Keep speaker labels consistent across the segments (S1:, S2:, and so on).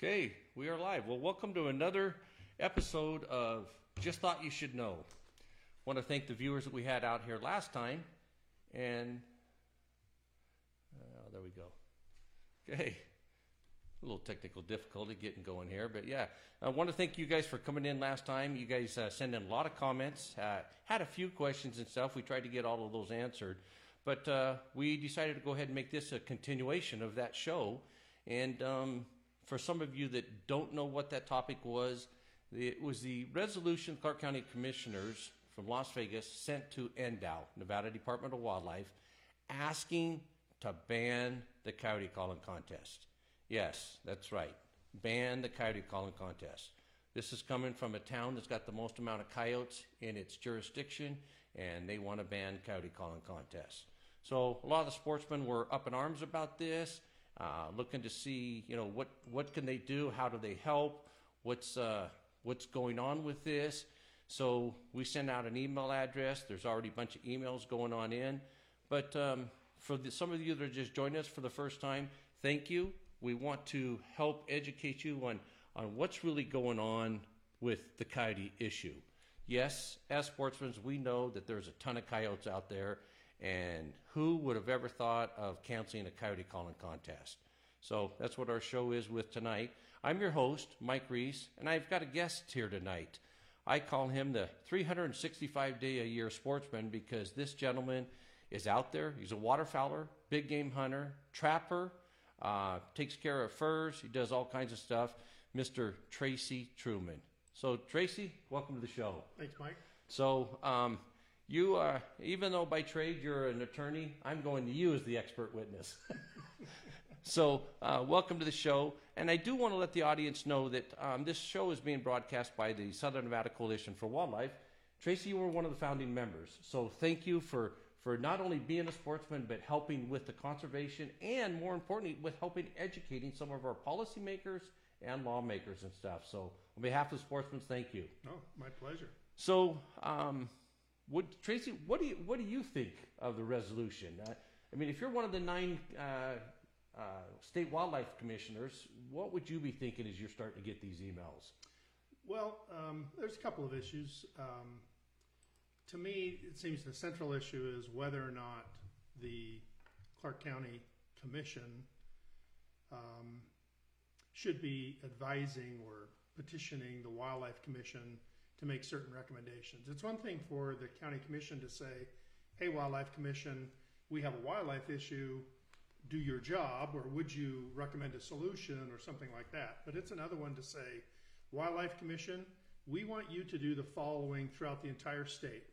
S1: Okay, we are live. Well, welcome to another episode of Just Thought You Should Know. Want to thank the viewers that we had out here last time, and uh, there we go. Okay, a little technical difficulty getting going here, but yeah, I want to thank you guys for coming in last time. You guys uh, sent in a lot of comments, uh, had a few questions and stuff. We tried to get all of those answered, but uh, we decided to go ahead and make this a continuation of that show. And um, for some of you that don't know what that topic was, it was the resolution Clark County Commissioners from Las Vegas sent to NDOW, Nevada Department of Wildlife, asking to ban the coyote calling contest. Yes, that's right. Ban the coyote calling contest. This is coming from a town that's got the most amount of coyotes in its jurisdiction, and they want to ban coyote calling contests. So a lot of the sportsmen were up in arms about this uh, looking to see, you know, what, what can they do? How do they help? What's, uh, what's going on with this? So we send out an email address. There's already a bunch of emails going on in. But um, for the, some of you that are just joining us for the first time, thank you. We want to help educate you on, on what's really going on with the coyote issue. Yes, as sportsmen, we know that there's a ton of coyotes out there, and who would have ever thought of canceling a coyote calling contest? So that's what our show is with tonight. I'm your host, Mike Reese, and I've got a guest here tonight. I call him the 365 day a year sportsman because this gentleman is out there. He's a waterfowler, big game hunter, trapper, uh, takes care of furs. He does all kinds of stuff. Mr. Tracy Truman. So, Tracy, welcome to the show.
S2: Thanks, Mike.
S1: So, um, you are, even though by trade you're an attorney, I'm going to you as the expert witness. so, uh, welcome to the show. And I do want to let the audience know that um, this show is being broadcast by the Southern Nevada Coalition for Wildlife. Tracy, you were one of the founding members. So, thank you for, for not only being a sportsman, but helping with the conservation and, more importantly, with helping educating some of our policymakers and lawmakers and stuff. So, on behalf of the sportsmen, thank you.
S2: Oh, my pleasure.
S1: So, um, would Tracy, what do you what do you think of the resolution? Uh, I mean, if you're one of the nine uh, uh, state wildlife commissioners, what would you be thinking as you're starting to get these emails?
S2: Well, um, there's a couple of issues. Um, to me, it seems the central issue is whether or not the Clark County Commission um, should be advising or petitioning the Wildlife Commission to make certain recommendations. It's one thing for the county commission to say, hey, Wildlife Commission, we have a wildlife issue, do your job, or would you recommend a solution or something like that? But it's another one to say, Wildlife Commission, we want you to do the following throughout the entire state.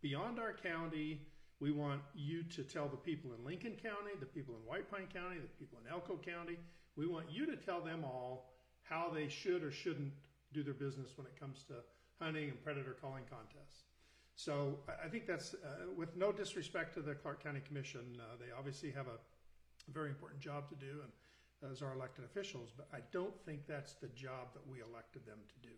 S2: Beyond our county, we want you to tell the people in Lincoln County, the people in White Pine County, the people in Elko County, we want you to tell them all how they should or shouldn't do their business when it comes to hunting and predator calling contests. So I think that's, uh, with no disrespect to the Clark County Commission, uh, they obviously have a very important job to do and as our elected officials, but I don't think that's the job that we elected them to do.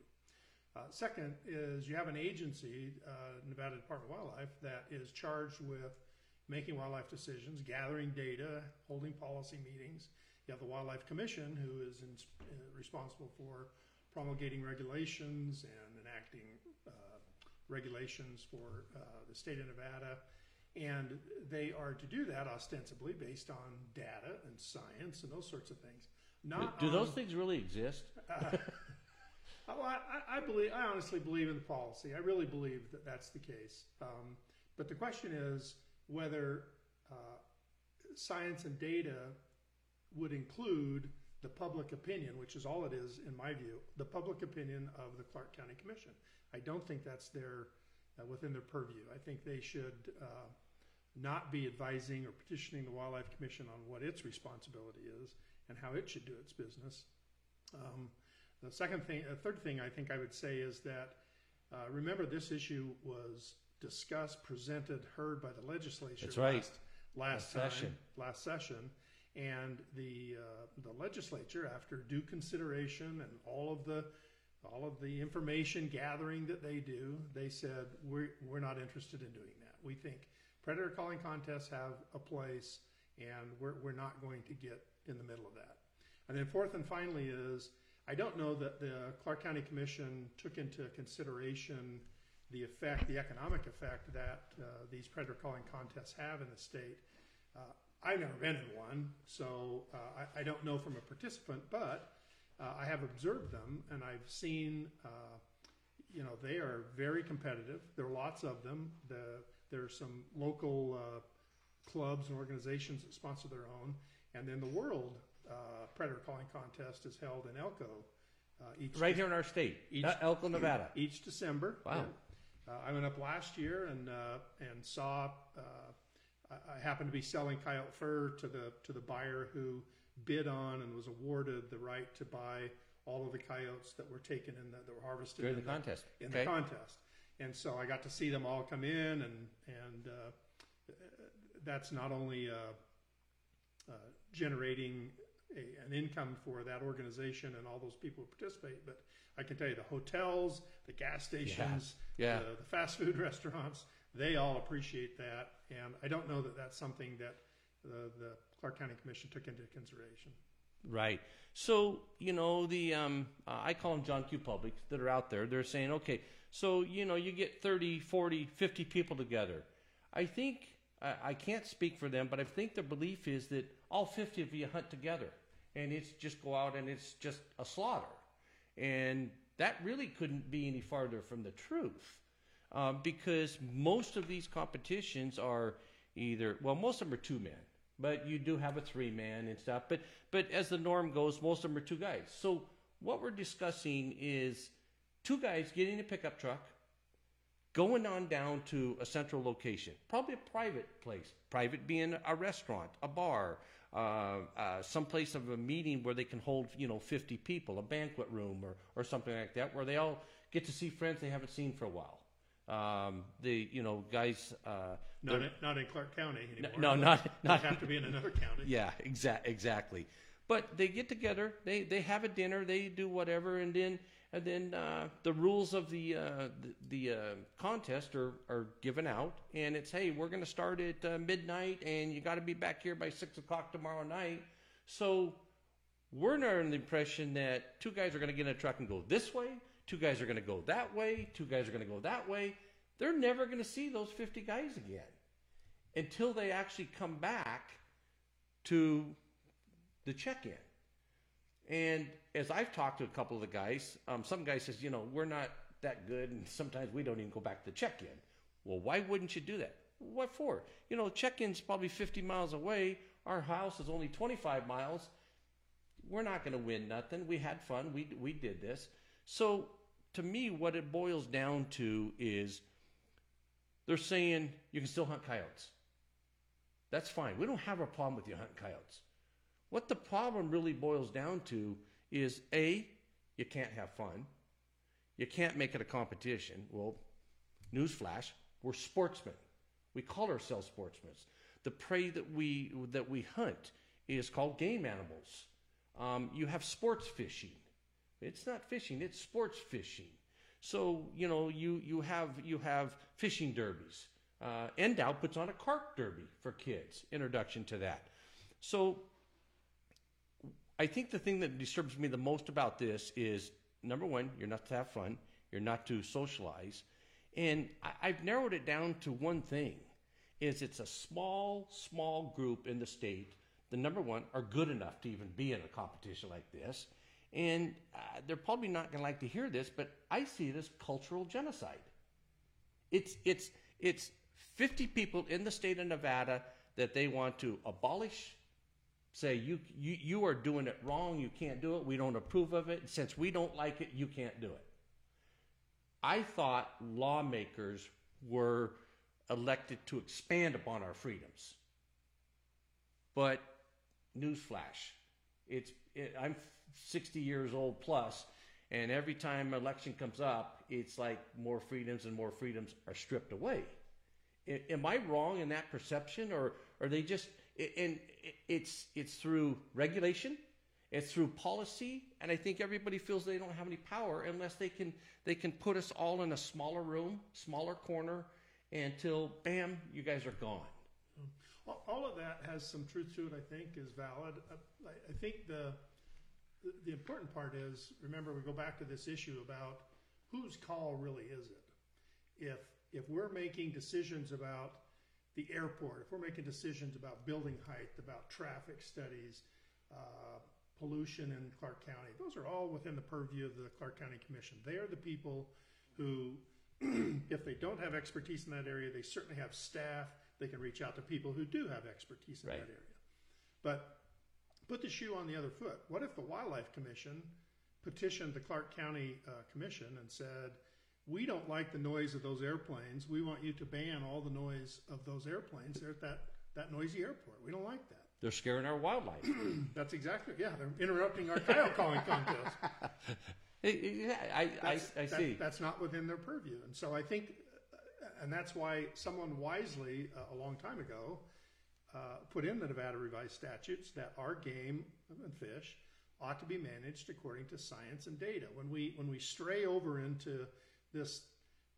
S2: Uh, second is you have an agency, uh, Nevada Department of Wildlife, that is charged with making wildlife decisions, gathering data, holding policy meetings. You have the Wildlife Commission, who is in, uh, responsible for promulgating regulations and enacting uh, regulations for uh, the state of Nevada. And they are to do that ostensibly based on data and science and those sorts of things.
S1: Not do, do those things really exist?
S2: Uh, well, I, I, believe, I honestly believe in the policy. I really believe that that's the case. Um, but the question is whether uh, science and data would include the public opinion, which is all it is in my view, the public opinion of the Clark County Commission. I don't think that's their uh, within their purview. I think they should uh, not be advising or petitioning the Wildlife Commission on what its responsibility is and how it should do its business. Um, the second thing, a third thing I think I would say is that uh, remember this issue was discussed, presented, heard by the legislature.
S1: That's right.
S2: Last, last, last session. Last session and the uh, the legislature, after due consideration and all of the all of the information gathering that they do, they said we're we're not interested in doing that. We think predator calling contests have a place, and we're we're not going to get in the middle of that. And then fourth and finally is I don't know that the Clark County Commission took into consideration the effect, the economic effect that uh, these predator calling contests have in the state. Uh, I've never been in one, so uh, I, I don't know from a participant, but uh, I have observed them and I've seen, uh, you know, they are very competitive. There are lots of them. The, there are some local uh, clubs and organizations that sponsor their own. And then the World uh, Predator Calling Contest is held in Elko uh, each
S1: Right here in our state,
S2: Each-
S1: Elko, Nevada.
S2: each December.
S1: Wow.
S2: Yeah. Uh, I went up last year and uh, and saw. I, happened to be selling coyote fur to the to the buyer who bid on and was awarded the right to buy all of the coyotes that were taken in the, that were harvested
S1: During
S2: in
S1: the contest.
S2: in
S1: Okay.
S2: the contest. And so I got to see them all come in, and and uh, that's not only uh, uh, generating a, an income for that organization and all those people who participate, but I can tell you the hotels, the gas stations,
S1: Yeah.
S2: The, the fast food restaurants, they all appreciate that, and I don't know that that's something that the, the Clark County Commission took into consideration.
S1: Right. So, you know, the, um, uh, I call them John Q. Publics that are out there. They're saying, okay, so, you know, you get 30, 40, 50 people together. I think, I, I can't speak for them, but I think the belief is that all 50 of you hunt together and it's just go out and it's just a slaughter. And that really couldn't be any farther from the truth. Um, because most of these competitions are either, well, most of them are two men, but you do have a three man and stuff. But, but as the norm goes, most of them are two guys. So what we're discussing is two guys getting a pickup truck, going on down to a central location, probably a private place, private being a restaurant, a bar, uh, uh, some place of a meeting where they can hold, you know, 50 people, a banquet room or, or something like that, where they all get to see friends they haven't seen for a while. Um, the, you know, guys, uh,
S2: Not in, not in Clark County anymore.
S1: no, not,
S2: They
S1: not,
S2: have to be in another county.
S1: yeah, exact, exactly. But they get together, they they have a dinner, they do whatever, and then and then uh, the rules of the uh, the, the uh, contest are are given out, and it's hey, we're going to start at uh, midnight, and you got to be back here by six o'clock tomorrow night. So we're not under the impression that two guys are going to get in a truck and go this way, two guys are going to go that way, two guys are going to go that way. They're never going to see those 50 guys again until they actually come back to the check-in. And as I've talked to a couple of the guys, um, some guy says, you know, we're not that good, and sometimes we don't even go back to check-in. Well, why wouldn't you do that? What for? You know, check-in's probably 50 miles away. Our house is only 25 miles. We're not going to win nothing. We had fun. We we did this. So to me, what it boils down to is they're saying you can still hunt coyotes. That's fine. We don't have a problem with you hunting coyotes. What the problem really boils down to is A, you can't have fun. You can't make it a competition. Well, newsflash, we're sportsmen. We call ourselves sportsmen. The prey that we that we hunt is called game animals. Um, you have sports fishing. It's not fishing; it's sports fishing. So you know you you have you have fishing derbies. Uh, NDOW puts on a carp derby for kids. Introduction to that. So I think the thing that disturbs me the most about this is number one, you're not to have fun, you're not to socialize, and I, I've narrowed it down to one thing: is it's a small, small group in the state. The number one are good enough to even be in a competition like this, and uh, they're probably not going to like to hear this, but I see it as cultural genocide. It's it's it's 50 people in the state of Nevada that they want to abolish say you, you you are doing it wrong you can't do it we don't approve of it since we don't like it you can't do it i thought lawmakers were elected to expand upon our freedoms but newsflash it's it, i'm 60 years old plus and every time election comes up it's like more freedoms and more freedoms are stripped away I- am I wrong in that perception, or are they just? And it's it's through regulation, it's through policy, and I think everybody feels they don't have any power unless they can they can put us all in a smaller room, smaller corner, until bam, you guys are gone.
S2: All of that has some truth to it, I think, is valid. Uh, I think the, the, the important part is, remember, we go back to this issue about whose call really is it? If, if we're making decisions about the airport, if we're making decisions about building height, about traffic studies, uh, pollution in Clark County, those are all within the purview of the Clark County Commission. They are the people who, if they don't have expertise in that area, they certainly have staff. They can reach out to people who do have expertise in
S1: Right.
S2: that area. But put the shoe on the other foot. What if the Wildlife Commission petitioned the Clark County uh, Commission and said, "We don't like the noise of those airplanes. We want you to ban all the noise of those airplanes. They're at that that noisy airport. We don't like that."
S1: They're scaring our wildlife.
S2: That's exactly yeah. They're interrupting our coyote calling contest.
S1: yeah, I, I,
S2: That's,
S1: I
S2: that-
S1: see.
S2: that's not within their purview, and so I think, uh, and that's why someone wisely uh, a long time ago uh, put in the Nevada revised statutes that our game and fish ought to be managed according to science and data. When we when we stray over into this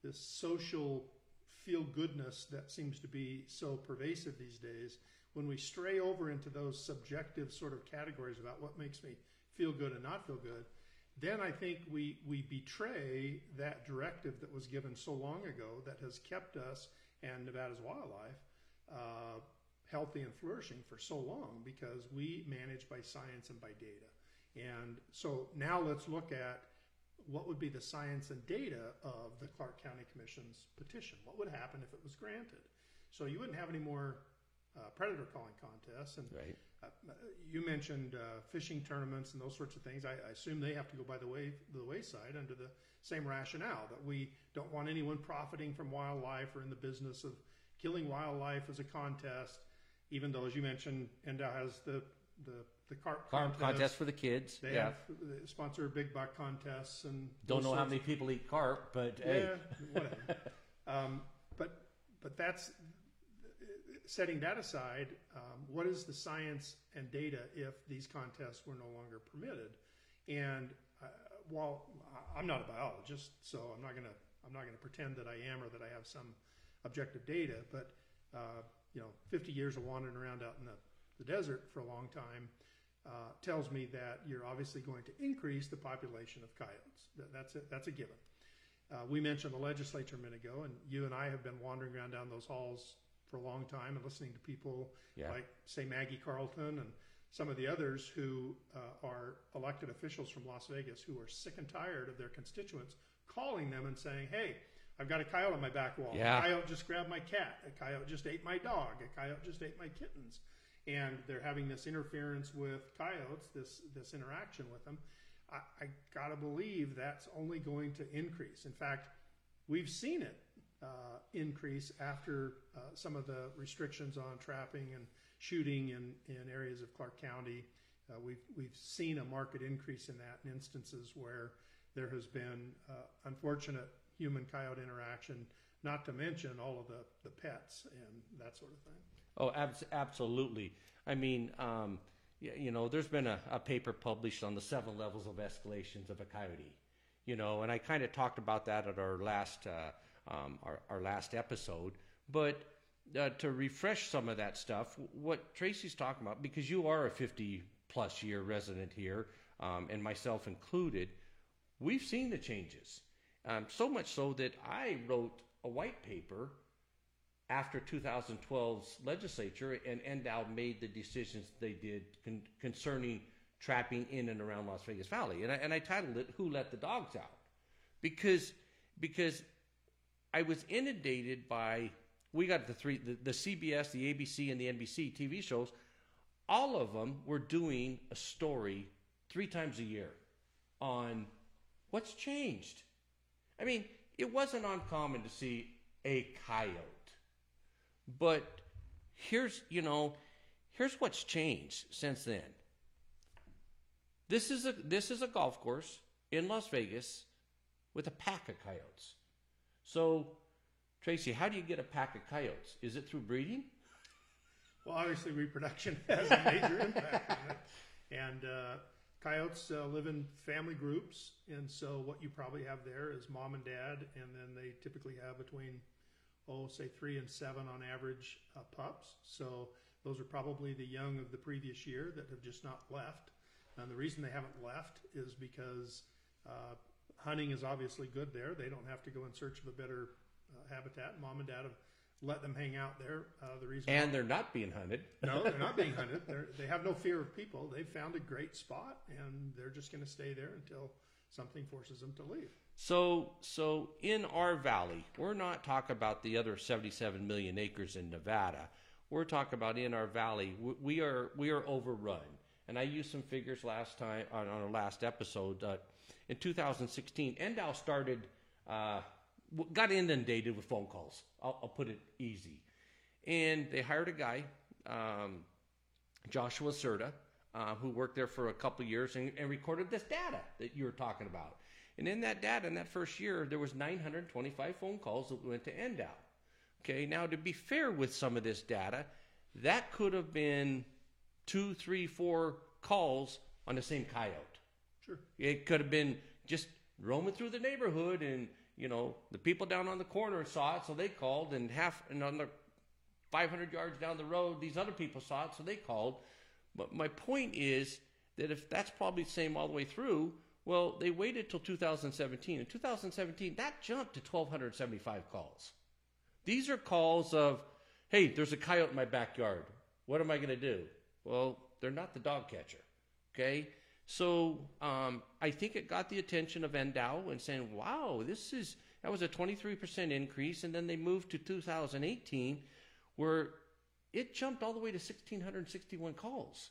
S2: this social feel goodness that seems to be so pervasive these days, when we stray over into those subjective sort of categories about what makes me feel good and not feel good, then I think we, we betray that directive that was given so long ago that has kept us and Nevada's wildlife uh, healthy and flourishing for so long because we manage by science and by data. And so now let's look at what would be the science and data of the Clark County Commission's petition. What would happen if it was granted? So you wouldn't have any more uh, predator calling contests. And
S1: Right.
S2: uh, you mentioned uh, fishing tournaments and those sorts of things. I, I assume they have to go by the way the wayside under the same rationale that we don't want anyone profiting from wildlife or in the business of killing wildlife as a contest. Even though, as you mentioned, NDOW has the the the carp
S1: Farm
S2: contest.
S1: contest for the kids.
S2: They
S1: yeah.
S2: have they sponsor big buck contests and
S1: Don't
S2: those
S1: know how
S2: sorts
S1: many people eat carp, but hey,
S2: yeah, whatever. um, but but that's setting that aside. Um, what is the science and data if these contests were no longer permitted? And uh, while I- I'm not a biologist, so I'm not gonna I'm not gonna pretend that I am or that I have some objective data. But uh, you know, 50 years of wandering around out in the, the desert for a long time uh, tells me that you're obviously going to increase the population of coyotes. That, that's a, that's a given. Uh, we mentioned the legislature a minute ago, and you and I have been wandering around down those halls for a long time and listening to people
S1: Yeah.
S2: like, say, Maggie Carlton and some of the others who uh, are elected officials from Las Vegas who are sick and tired of their constituents calling them and saying, hey, I've got a coyote on my back wall.
S1: Yeah.
S2: A coyote just grabbed my cat. A coyote just ate my dog. A coyote just ate my kittens. And they're having this interference with coyotes, this, this interaction with them. I, I gotta believe that's only going to increase. In fact, we've seen it uh, increase after uh, some of the restrictions on trapping and shooting in, in areas of Clark County. Uh, we've, we've seen a market increase in that in instances where there has been uh, unfortunate human coyote interaction, not to mention all of the, the pets and that sort of thing.
S1: Oh, abs- absolutely. I mean, um, y- you know, there's been a, a paper published on the seven levels of escalations of a coyote. You know, and I kind of talked about that at our last uh, um, our, our last episode. But uh, to refresh some of that stuff, what Tracy's talking about, because you are a 50 plus year resident here, um, and myself included, we've seen the changes. Um, so much so that I wrote a white paper after 2012's legislature and NDOW made the decisions they did con- concerning trapping in and around Las Vegas Valley. And I, and I titled it "Who Let the Dogs Out," because because I was inundated by we got the three the, the CBS, the ABC, and the NBC TV shows. All of them were doing a story three times a year on what's changed. I mean, it wasn't uncommon to see a coyote. But here's, you know, here's what's changed since then. This is a this is a golf course in Las Vegas with a pack of coyotes. So, Tracy, how do you get a pack of coyotes? Is it through breeding?
S2: Well, obviously, reproduction has a major impact on it. And uh, coyotes uh, live in family groups, and so what you probably have there is mom and dad, and then they typically have between, oh, say three and seven on average uh, pups. So those are probably the young of the previous year that have just not left. And the reason they haven't left is because uh, hunting is obviously good there. They don't have to go in search of a better uh, habitat. Mom and dad have let them hang out there. Uh, the reason
S1: And they're not being hunted.
S2: no, they're not being hunted. They're, they have no fear of people. They've found a great spot, and they're just going to stay there until something forces them to leave.
S1: So, so in our valley, we're not talking about the other 77 million acres in Nevada. We're talking about in our valley, we- we are we are overrun. And I used some figures last time on, on our last episode. Uh, in 2016, NDOW started uh, got inundated with phone calls. I'll, I'll put it easy, and they hired a guy. Um, Joshua Serta, uh, who worked there for a couple years and, and recorded this data that you were talking about. And in that data, in that first year, there was 925 phone calls that went to NDOW. Okay, now to be fair with some of this data, that could have been two, three, four calls on the same coyote.
S2: Sure.
S1: It could have been just roaming through the neighborhood, and you know the people down on the corner saw it, so they called, and half and on the 500 yards down the road, these other people saw it, so they called. But my point is that if that's probably the same all the way through, well, they waited till 2017. In 2017, that jumped to 1,275 calls. These are calls of, hey, there's a coyote in my backyard. What am I going to do? Well, they're not the dog catcher. Okay? So um, I think it got the attention of NDOW and saying, wow, this is, that was a 23% increase. And then they moved to 2018 where it jumped all the way to 1,661 calls.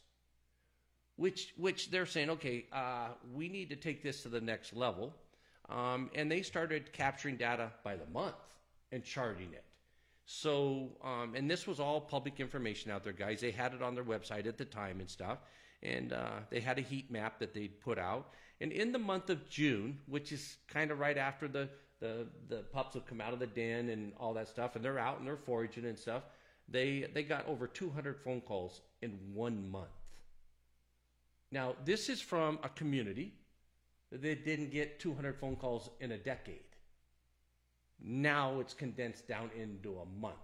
S1: Which, which they're saying, okay, uh, we need to take this to the next level. Um, and they started capturing data by the month and charting it. So, um, and this was all public information out there, guys. They had it on their website at the time and stuff. And uh, they had a heat map that they'd put out. And in the month of June, which is kind of right after the, the, the pups have come out of the den and all that stuff, and they're out and they're foraging and stuff, they, they got over 200 phone calls in one month. Now, this is from a community that didn't get 200 phone calls in a decade. Now it's condensed down into a month.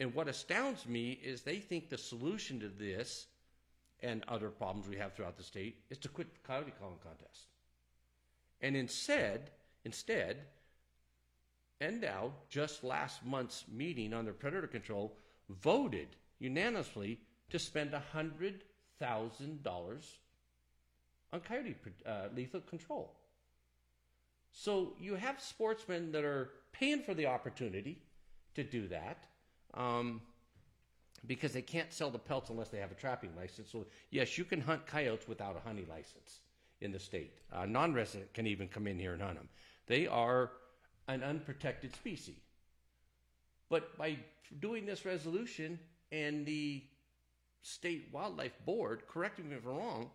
S1: And what astounds me is they think the solution to this and other problems we have throughout the state is to quit the coyote calling contest. And instead, instead, NDOW, just last month's meeting on their predator control, voted unanimously to spend $100,000 on coyote uh, lethal control. So you have sportsmen that are paying for the opportunity to do that um, because they can't sell the pelts unless they have a trapping license. So, yes, you can hunt coyotes without a hunting license in the state. Uh, a non resident can even come in here and hunt them. They are an unprotected species. But by doing this resolution and the state wildlife board, correct me if I'm wrong,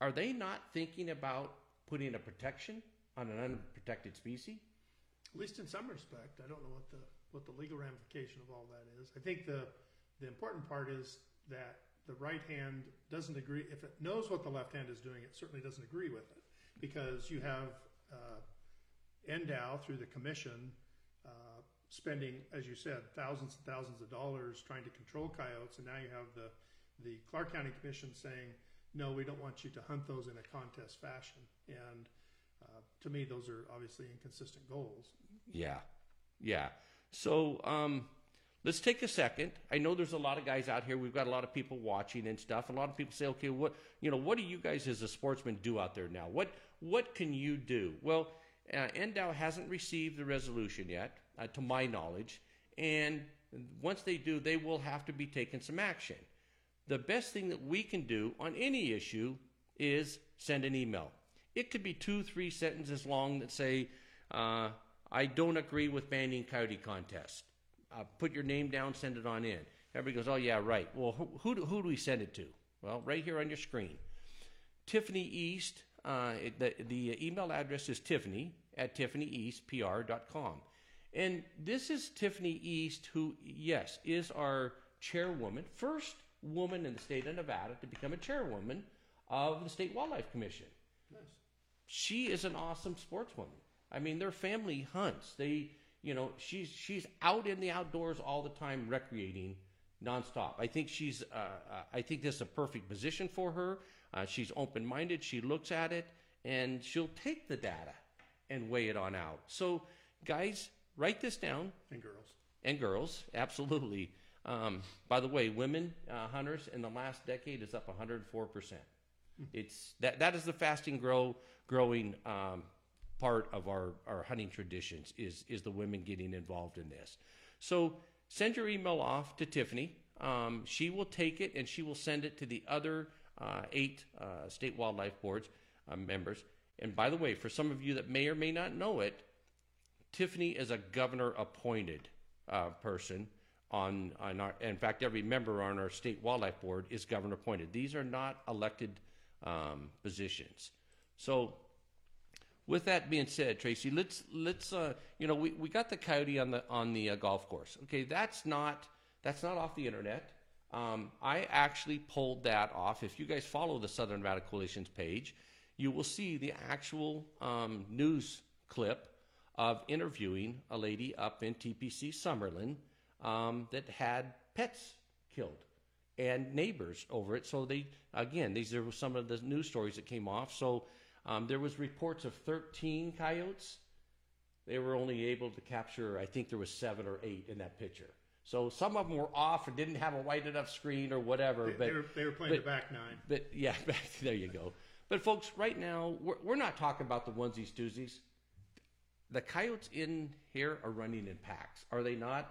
S1: are they not thinking about putting a protection on an unprotected species?
S2: At least in some respect, I don't know what the what the legal ramification of all that is. I think the the important part is that the right hand doesn't agree. If it knows what the left hand is doing, it certainly doesn't agree with it because you have uh, NDOW through the commission uh, spending, as you said, thousands and thousands of dollars trying to control coyotes, and now you have the the Clark County Commission saying, no, we don't want you to hunt those in a contest fashion. And uh, to me, those are obviously inconsistent goals.
S1: Yeah, yeah. So um, let's take a second. I know there's a lot of guys out here. We've got a lot of people watching and stuff. A lot of people say, okay, what you know, what do you guys as a sportsman do out there now? What what can you do? Well, uh, NDOW hasn't received the resolution yet, uh, to my knowledge, and once they do, they will have to be taking some action. The best thing that we can do on any issue is send an email. It could be two, three sentences long that say, uh, I don't agree with banning coyote contest. Uh, put your name down, send it on in. Everybody goes, oh, yeah, right. Well, who, who, do, who do we send it to? Well, right here on your screen. Tiffany East, uh, the, the email address is tiffany at tiffanyEastPR.com. And this is Tiffany East, who, yes, is our chairwoman, first woman in the state of Nevada to become a chairwoman of the State Wildlife Commission
S2: Nice.
S1: she is an awesome sportswoman. I mean, their family hunts. They, you know, she's she's out in the outdoors all the time, recreating nonstop. I think she's, uh, uh, I think this is a perfect position for her. Uh, she's open minded. She looks at it and she'll take the data and weigh it on out. So, guys, write this down
S2: And girls.
S1: and girls, absolutely. Um, by the way, women uh, hunters in the last decade is up 104 percent. It's that that is the fasting grow growing um, part of our, our hunting traditions is is the women getting involved in this. So send your email off to Tiffany. Um, she will take it and she will send it to the other uh, eight uh, state wildlife boards uh, members. And by the way, for some of you that may or may not know it, Tiffany is a governor appointed uh, person on, on our, in fact, every member on our state wildlife board is governor appointed. These are not elected um, positions. So, with that being said, Tracy, let's let's uh, you know we, we got the coyote on the on the uh, golf course. Okay, that's not that's not off the internet. Um, I actually pulled that off. If you guys follow the Southern Nevada Coalition's page, you will see the actual um, news clip of interviewing a lady up in TPC Summerlin um, that had pets killed and neighbors over it. So they again, these are some of the news stories that came off. So um, there was reports of 13 coyotes. They were only able to capture, I think there was seven or eight in that picture. So some of them were off or didn't have a wide enough screen or whatever.
S2: They,
S1: but
S2: they, were, they were playing
S1: but-
S2: the back nine.
S1: but yeah, there you go. But folks, right now we're, we're not talking about the onesies, twosies. The coyotes in here are running in packs, are they not?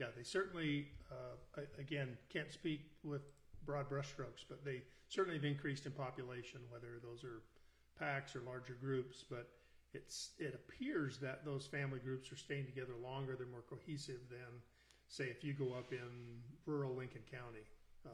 S2: Yeah, they certainly, uh, again, can't speak with broad brushstrokes, but they certainly have increased in population, whether those are packs or larger groups. But it's it appears that those family groups are staying together longer. They're more cohesive than, say, if you go up in rural Lincoln County. Uh,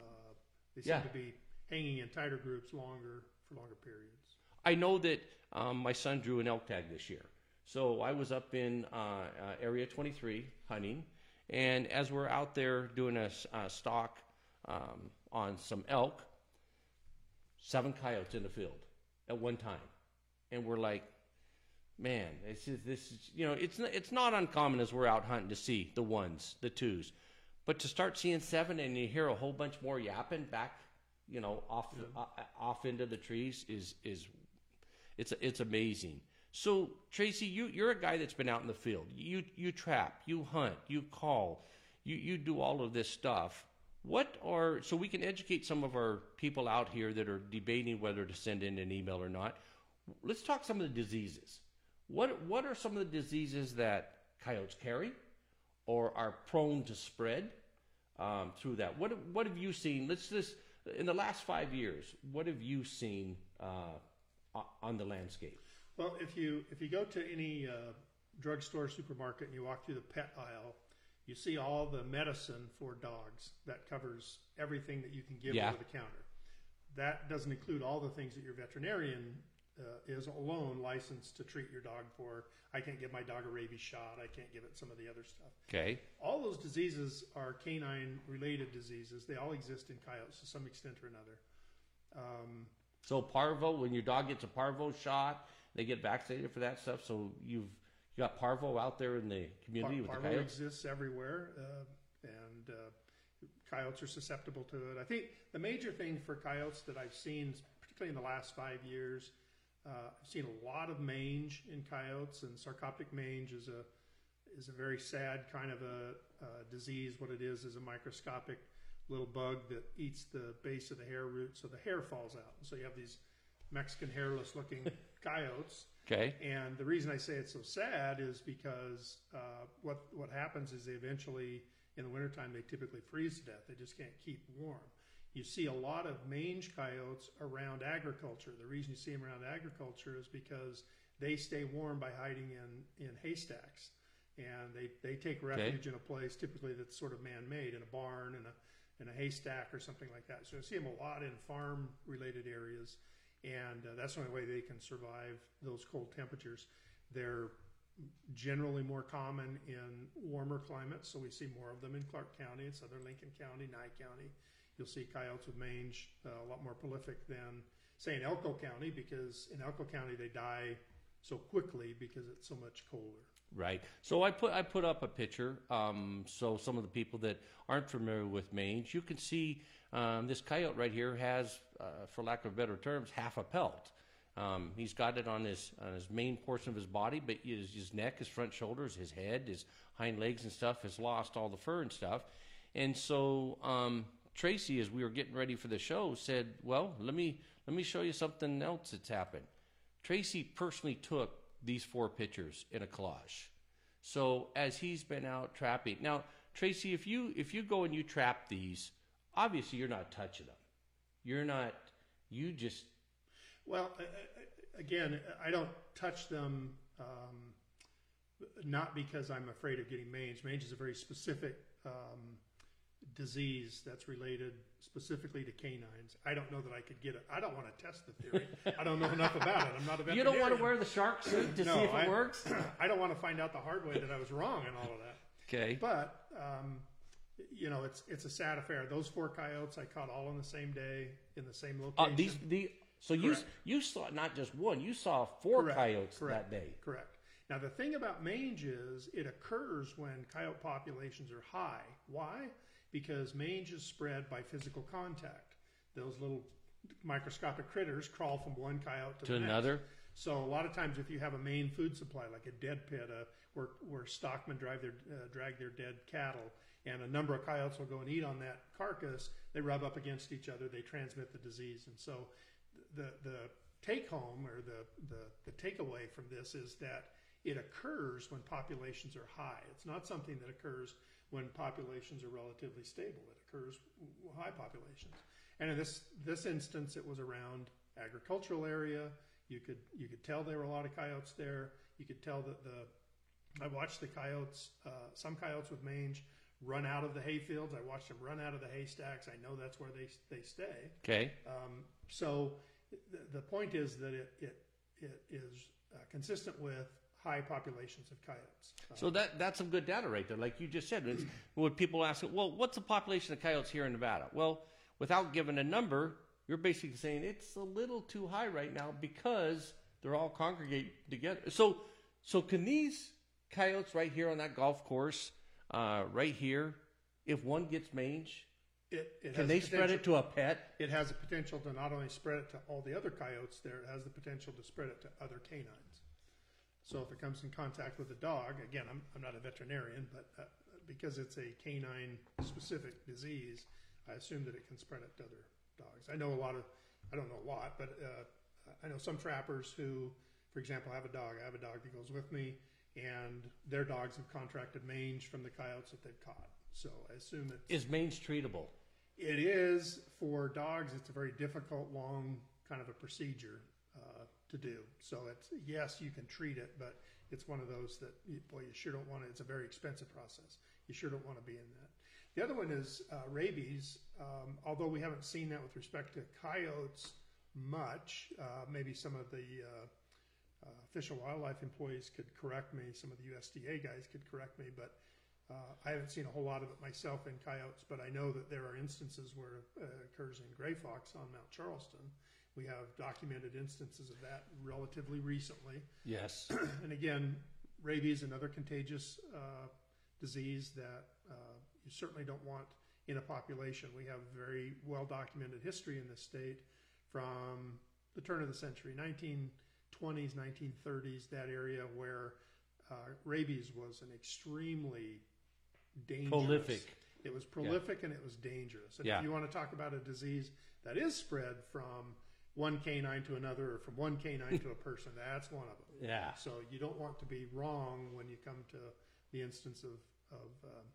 S2: they seem
S1: Yeah.
S2: to be hanging in tighter groups longer for longer periods.
S1: I know that um, my son drew an elk tag this year. So I was up in uh, uh, Area 23 hunting, and as we're out there doing a stock um, on some elk, seven coyotes in the field at one time, and we're like, man, this is this is you know it's not, it's not uncommon as we're out hunting to see the ones, the twos, but to start seeing seven and you hear a whole bunch more yapping back, you know, off uh, off into the trees is is it's it's amazing. So Tracy, you you're a guy that's been out in the field. You you trap, you hunt, you call, you you do all of this stuff. What are so we can educate some of our people out here that are debating whether to send in an email or not. Let's talk some of the diseases. What what are some of the diseases that coyotes carry, or are prone to spread um, through that? What what have you seen? Let's just in the last five years. What have you seen uh, on the landscape?
S2: Well, if you if you go to any uh, drugstore, supermarket, and you walk through the pet aisle, you see all the medicine for dogs that covers everything that you can give
S1: Yeah.
S2: over the counter. That doesn't include all the things that your veterinarian uh, is alone licensed to treat your dog for. I can't give my dog a rabies shot. I can't give it some of the other stuff.
S1: Okay.
S2: All those diseases are canine related diseases. They all exist in coyotes to some extent or another. Um,
S1: So parvo, when your dog gets a parvo shot, they get vaccinated for that stuff. So you've you got parvo out there in the community with
S2: Par-
S1: the
S2: parvo exists everywhere, uh, and uh, coyotes are susceptible to it. I think the major thing for coyotes that I've seen, particularly in the last five years, uh, I've seen a lot of mange in coyotes, and sarcoptic mange is a is a very sad kind of a, uh disease. What it is is a microscopic little bug that eats the base of the hair root, so the hair falls out. And so you have these Mexican hairless looking coyotes.
S1: Okay.
S2: And the reason I say it's so sad is because uh, what what happens is they eventually in the wintertime they typically freeze to death. They just can't keep warm. You see a lot of mange coyotes around agriculture. The reason you see them around agriculture is because they stay warm by hiding in, in haystacks. And they, they take refuge in a place typically that's sort of man made, in a barn, in a, in a haystack or something like that. So you see them a lot in farm related areas and uh, that's the only way they can survive those cold temperatures. They're generally more common in warmer climates, so we see more of them in Clark County, in southern Lincoln County, Nye County. You'll see coyotes with mange uh, a lot more prolific than, say, in Elko County, because in Elko County they die so quickly because it's so much colder.
S1: Right. So I put I put up a picture. Um, so some of the people that aren't familiar with mange, you can see um, this coyote right here has, uh, for lack of better terms, half a pelt. Um, he's got it on his on his main portion of his body, but his, his neck, his front shoulders, his head, his hind legs and stuff has lost all the fur and stuff. And so um, Tracy, as we were getting ready for the show, said, "Well, let me let me show you something else that's happened." Tracy personally took these four pictures in a collage. So as he's been out trapping now, Tracy, if you if you go and you trap these, obviously you're not touching them. You're not. You just
S2: Well, again, I don't touch them, um, not because I'm afraid of getting mange. Mange is a very specific um, disease that's related specifically to canines. I don't know that I could get it. I don't want to test the theory. I don't know enough about it. I'm not a
S1: you don't want to wear the shark suit to
S2: No,
S1: see if it
S2: I-
S1: works.
S2: I don't want to find out the hard way that I was wrong and all of that.
S1: Okay.
S2: But um, you know, it's it's a sad affair. Those four coyotes I caught all on the same day in the same
S1: Uh,
S2: location.
S1: these the so you
S2: Correct.
S1: you saw not just one, you saw four
S2: Correct,
S1: coyotes
S2: correct,
S1: that day.
S2: Correct. Now the thing about mange is it occurs when coyote populations are high. Why? Because mange is spread by physical contact. Those little microscopic critters crawl from one coyote to,
S1: To
S2: the next.
S1: another.
S2: So a lot of times, if you have a main food supply like a dead pit, uh, where where stockmen drive their uh, drag their dead cattle, and a number of coyotes will go and eat on that carcass, they rub up against each other, they transmit the disease, and so the the take home or the the, the takeaway from this is that it occurs when populations are high. It's not something that occurs when populations are relatively stable. It occurs high populations. And in this this instance, it was around agricultural area. You could you could tell there were a lot of coyotes there. You could tell that the I watched the coyotes, uh, some coyotes with mange, run out of the hay fields. I watched them run out of the haystacks. I know that's where they they stay.
S1: Okay.
S2: Um, so the, the point is that it it, it is uh, consistent with high populations of coyotes. Uh,
S1: So that that's some good data right there, like you just said. It's, when people ask, well, what's the population of coyotes here in Nevada? Well, without giving a number, you're basically saying it's a little too high right now because they're all congregate together. So, so can these coyotes right here on that golf course, uh, right here, if one gets mange,
S2: it, it
S1: can
S2: has
S1: they
S2: the
S1: spread it
S2: potential-
S1: to a pet?
S2: It has the potential to not only spread it to all the other coyotes there, it has the potential to spread it to other canines. So if it comes in contact with a dog, again, I'm, I'm not a veterinarian, but uh, because it's a canine specific disease, I assume that it can spread it to other dogs. I know a lot of, I don't know a lot, but uh, I know some trappers who, for example, I have a dog. I have a dog that goes with me, and their dogs have contracted mange from the coyotes that they've caught. So I assume it's
S1: Is mange treatable?
S2: it is for dogs. It's a very difficult, long kind of a procedure uh, to do. So it's yes, you can treat it, but it's one of those that you- boy, you sure don't want to. It's a very expensive process. You sure don't want to be in that. The other one is uh, rabies. Um, although we haven't seen that with respect to coyotes much, uh, maybe some of the uh, uh, Fish and Wildlife employees could correct me. Some of the USDA guys could correct me, but uh, I haven't seen a whole lot of it myself in coyotes, but I know that there are instances where it uh, occurs in gray fox on Mount Charleston. We have documented instances of that relatively recently.
S1: Yes.
S2: And again, rabies, another contagious uh, disease that uh, you certainly don't want in a population. We have very well documented history in this state from the turn of the century, 1920s, 1930s, that area where uh, rabies was an extremely dangerous.
S1: Prolific.
S2: It was prolific and it was dangerous. And
S1: Yeah.
S2: if you want to talk about a disease that is spread from one canine to another or from one canine to a person, that's one of them.
S1: Yeah.
S2: So you don't want to be wrong when you come to the instance of, of um,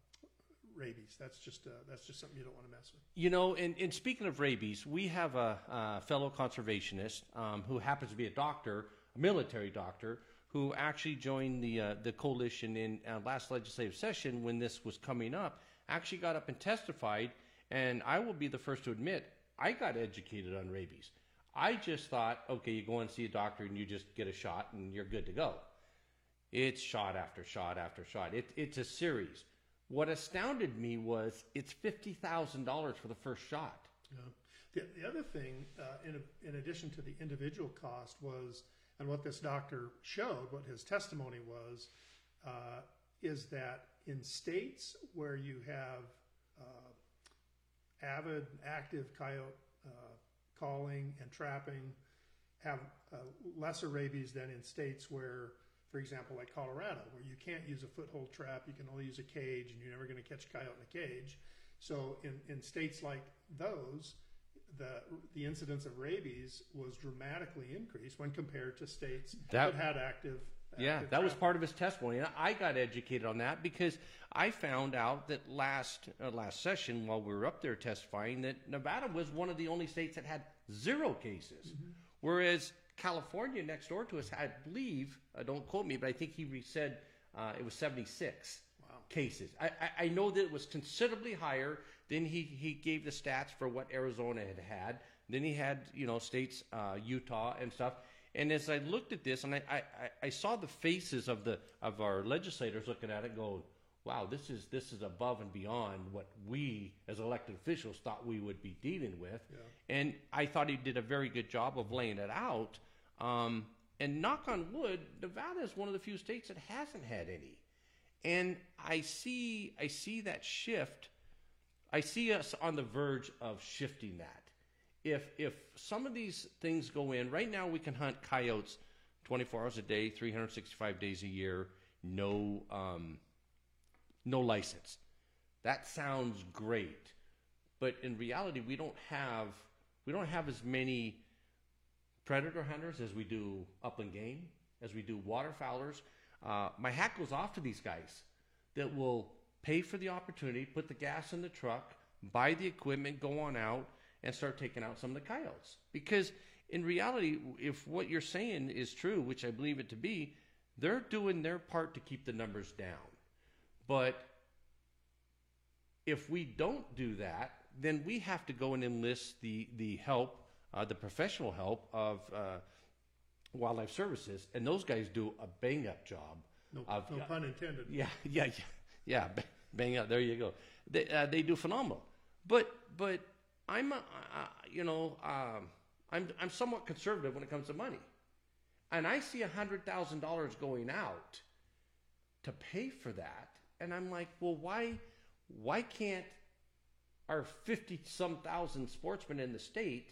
S2: rabies. That's just uh, that's just something you don't want to mess with.
S1: You know, and, and speaking of rabies, we have a, fellow conservationist um, who happens to be a doctor, a military doctor, who actually joined the uh, the coalition in uh, last legislative session when this was coming up. Actually, got up and testified, and I will be the first to admit I got educated on rabies. I just thought, okay, you go and see a doctor and you just get a shot and you're good to go. It's shot after shot after shot. It, it's a series. What astounded me was it's fifty thousand dollars for the first shot.
S2: Yeah. The, the other thing, uh, in, in addition to the individual cost, was And what this doctor showed, what his testimony was, uh, is that in states where you have uh, avid, active coyote uh, calling and trapping, have uh, lesser rabies than in states where, for example, like Colorado, where you can't use a foothold trap, you can only use a cage, and you're never going to catch a coyote in a cage. So in, in states like those, the the incidence of rabies was dramatically increased when compared to states that,
S1: That-
S2: had active.
S1: Yeah,
S2: active
S1: that was part of his testimony, and I got educated on that because I found out that last uh, last session, while we were up there testifying, that Nevada was one of the only states that had zero cases,
S2: Mm-hmm.
S1: whereas California next door to us, I believe, uh, don't quote me, but I think he re- said uh, it was seventy six
S2: Wow.
S1: cases. I, I, I know that it was considerably higher. Then he, he gave the stats for what Arizona had had. Then he had you know states uh, Utah and stuff. And as I looked at this, and I, I, I- I saw the faces of the of our legislators looking at it, going, "Wow, this is this is above and beyond what we as elected officials thought we would be dealing with." And I thought he did a very good job of laying it out. Um, and knock on wood, Nevada is one of the few states that hasn't had any. And I see I see that shift. I see us on the verge of shifting that. If if some of these things go in, right now we can hunt coyotes 24 hours a day, 365 days a year, no um, no license. That sounds great, but in reality, we don't have we don't have as many predator hunters as we do upland game, as we do waterfowlers. Uh, my hat goes off to these guys that will pay for the opportunity, put the gas in the truck, buy the equipment, go on out, and start taking out some of the coyotes. Because in reality, if what you're saying is true, which I believe it to be, they're doing their part to keep the numbers down. But if we don't do that, then we have to go and enlist the the help, uh, the professional help of uh, wildlife services, and those guys do a bang up job.
S2: No,
S1: of,
S2: no pun intended.
S1: yeah, yeah, yeah, yeah. Bang up. There you go. They uh, they do phenomenal. But but I'm uh, you know um, I'm I'm somewhat conservative when it comes to money, and I see a hundred thousand dollars going out to pay for that, and I'm like, well, why why can't our fifty some thousand sportsmen in the state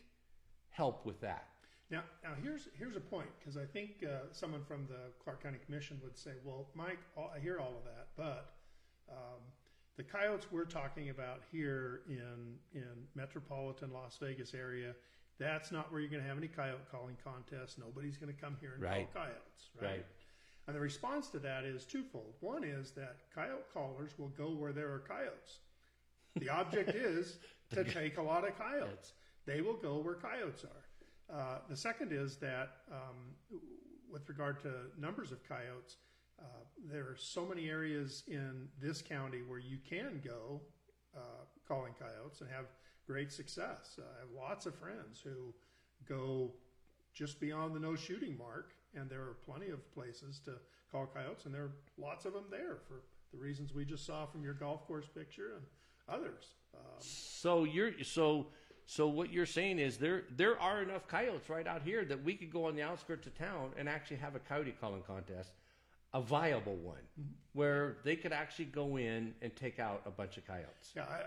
S1: help with that?
S2: Now, now here's here's a point because I think uh, someone from the Clark County Commission would say, "Well, Mike, all, I hear all of that, but um, the coyotes we're talking about here in in metropolitan Las Vegas area, that's not where you're going to have any coyote calling contests. Nobody's going to come here and
S1: Right.
S2: call coyotes, right?
S1: Right.
S2: And the response to that is twofold. One is that coyote callers will go where there are coyotes. The object is to take a lot of coyotes. They will go where coyotes are. Uh, the second is that, um, with regard to numbers of coyotes, uh, there are so many areas in this county where you can go uh, calling coyotes and have great success. I have lots of friends who go just beyond the no shooting mark, and there are plenty of places to call coyotes, and there are lots of them there for the reasons we just saw from your golf course picture and others. Um,
S1: So you're so so what you're saying is there there are enough coyotes right out here that we could go on the outskirts of town and actually have a coyote calling contest, a viable one, where they could actually go in and take out a bunch of coyotes.
S2: yeah, I, I,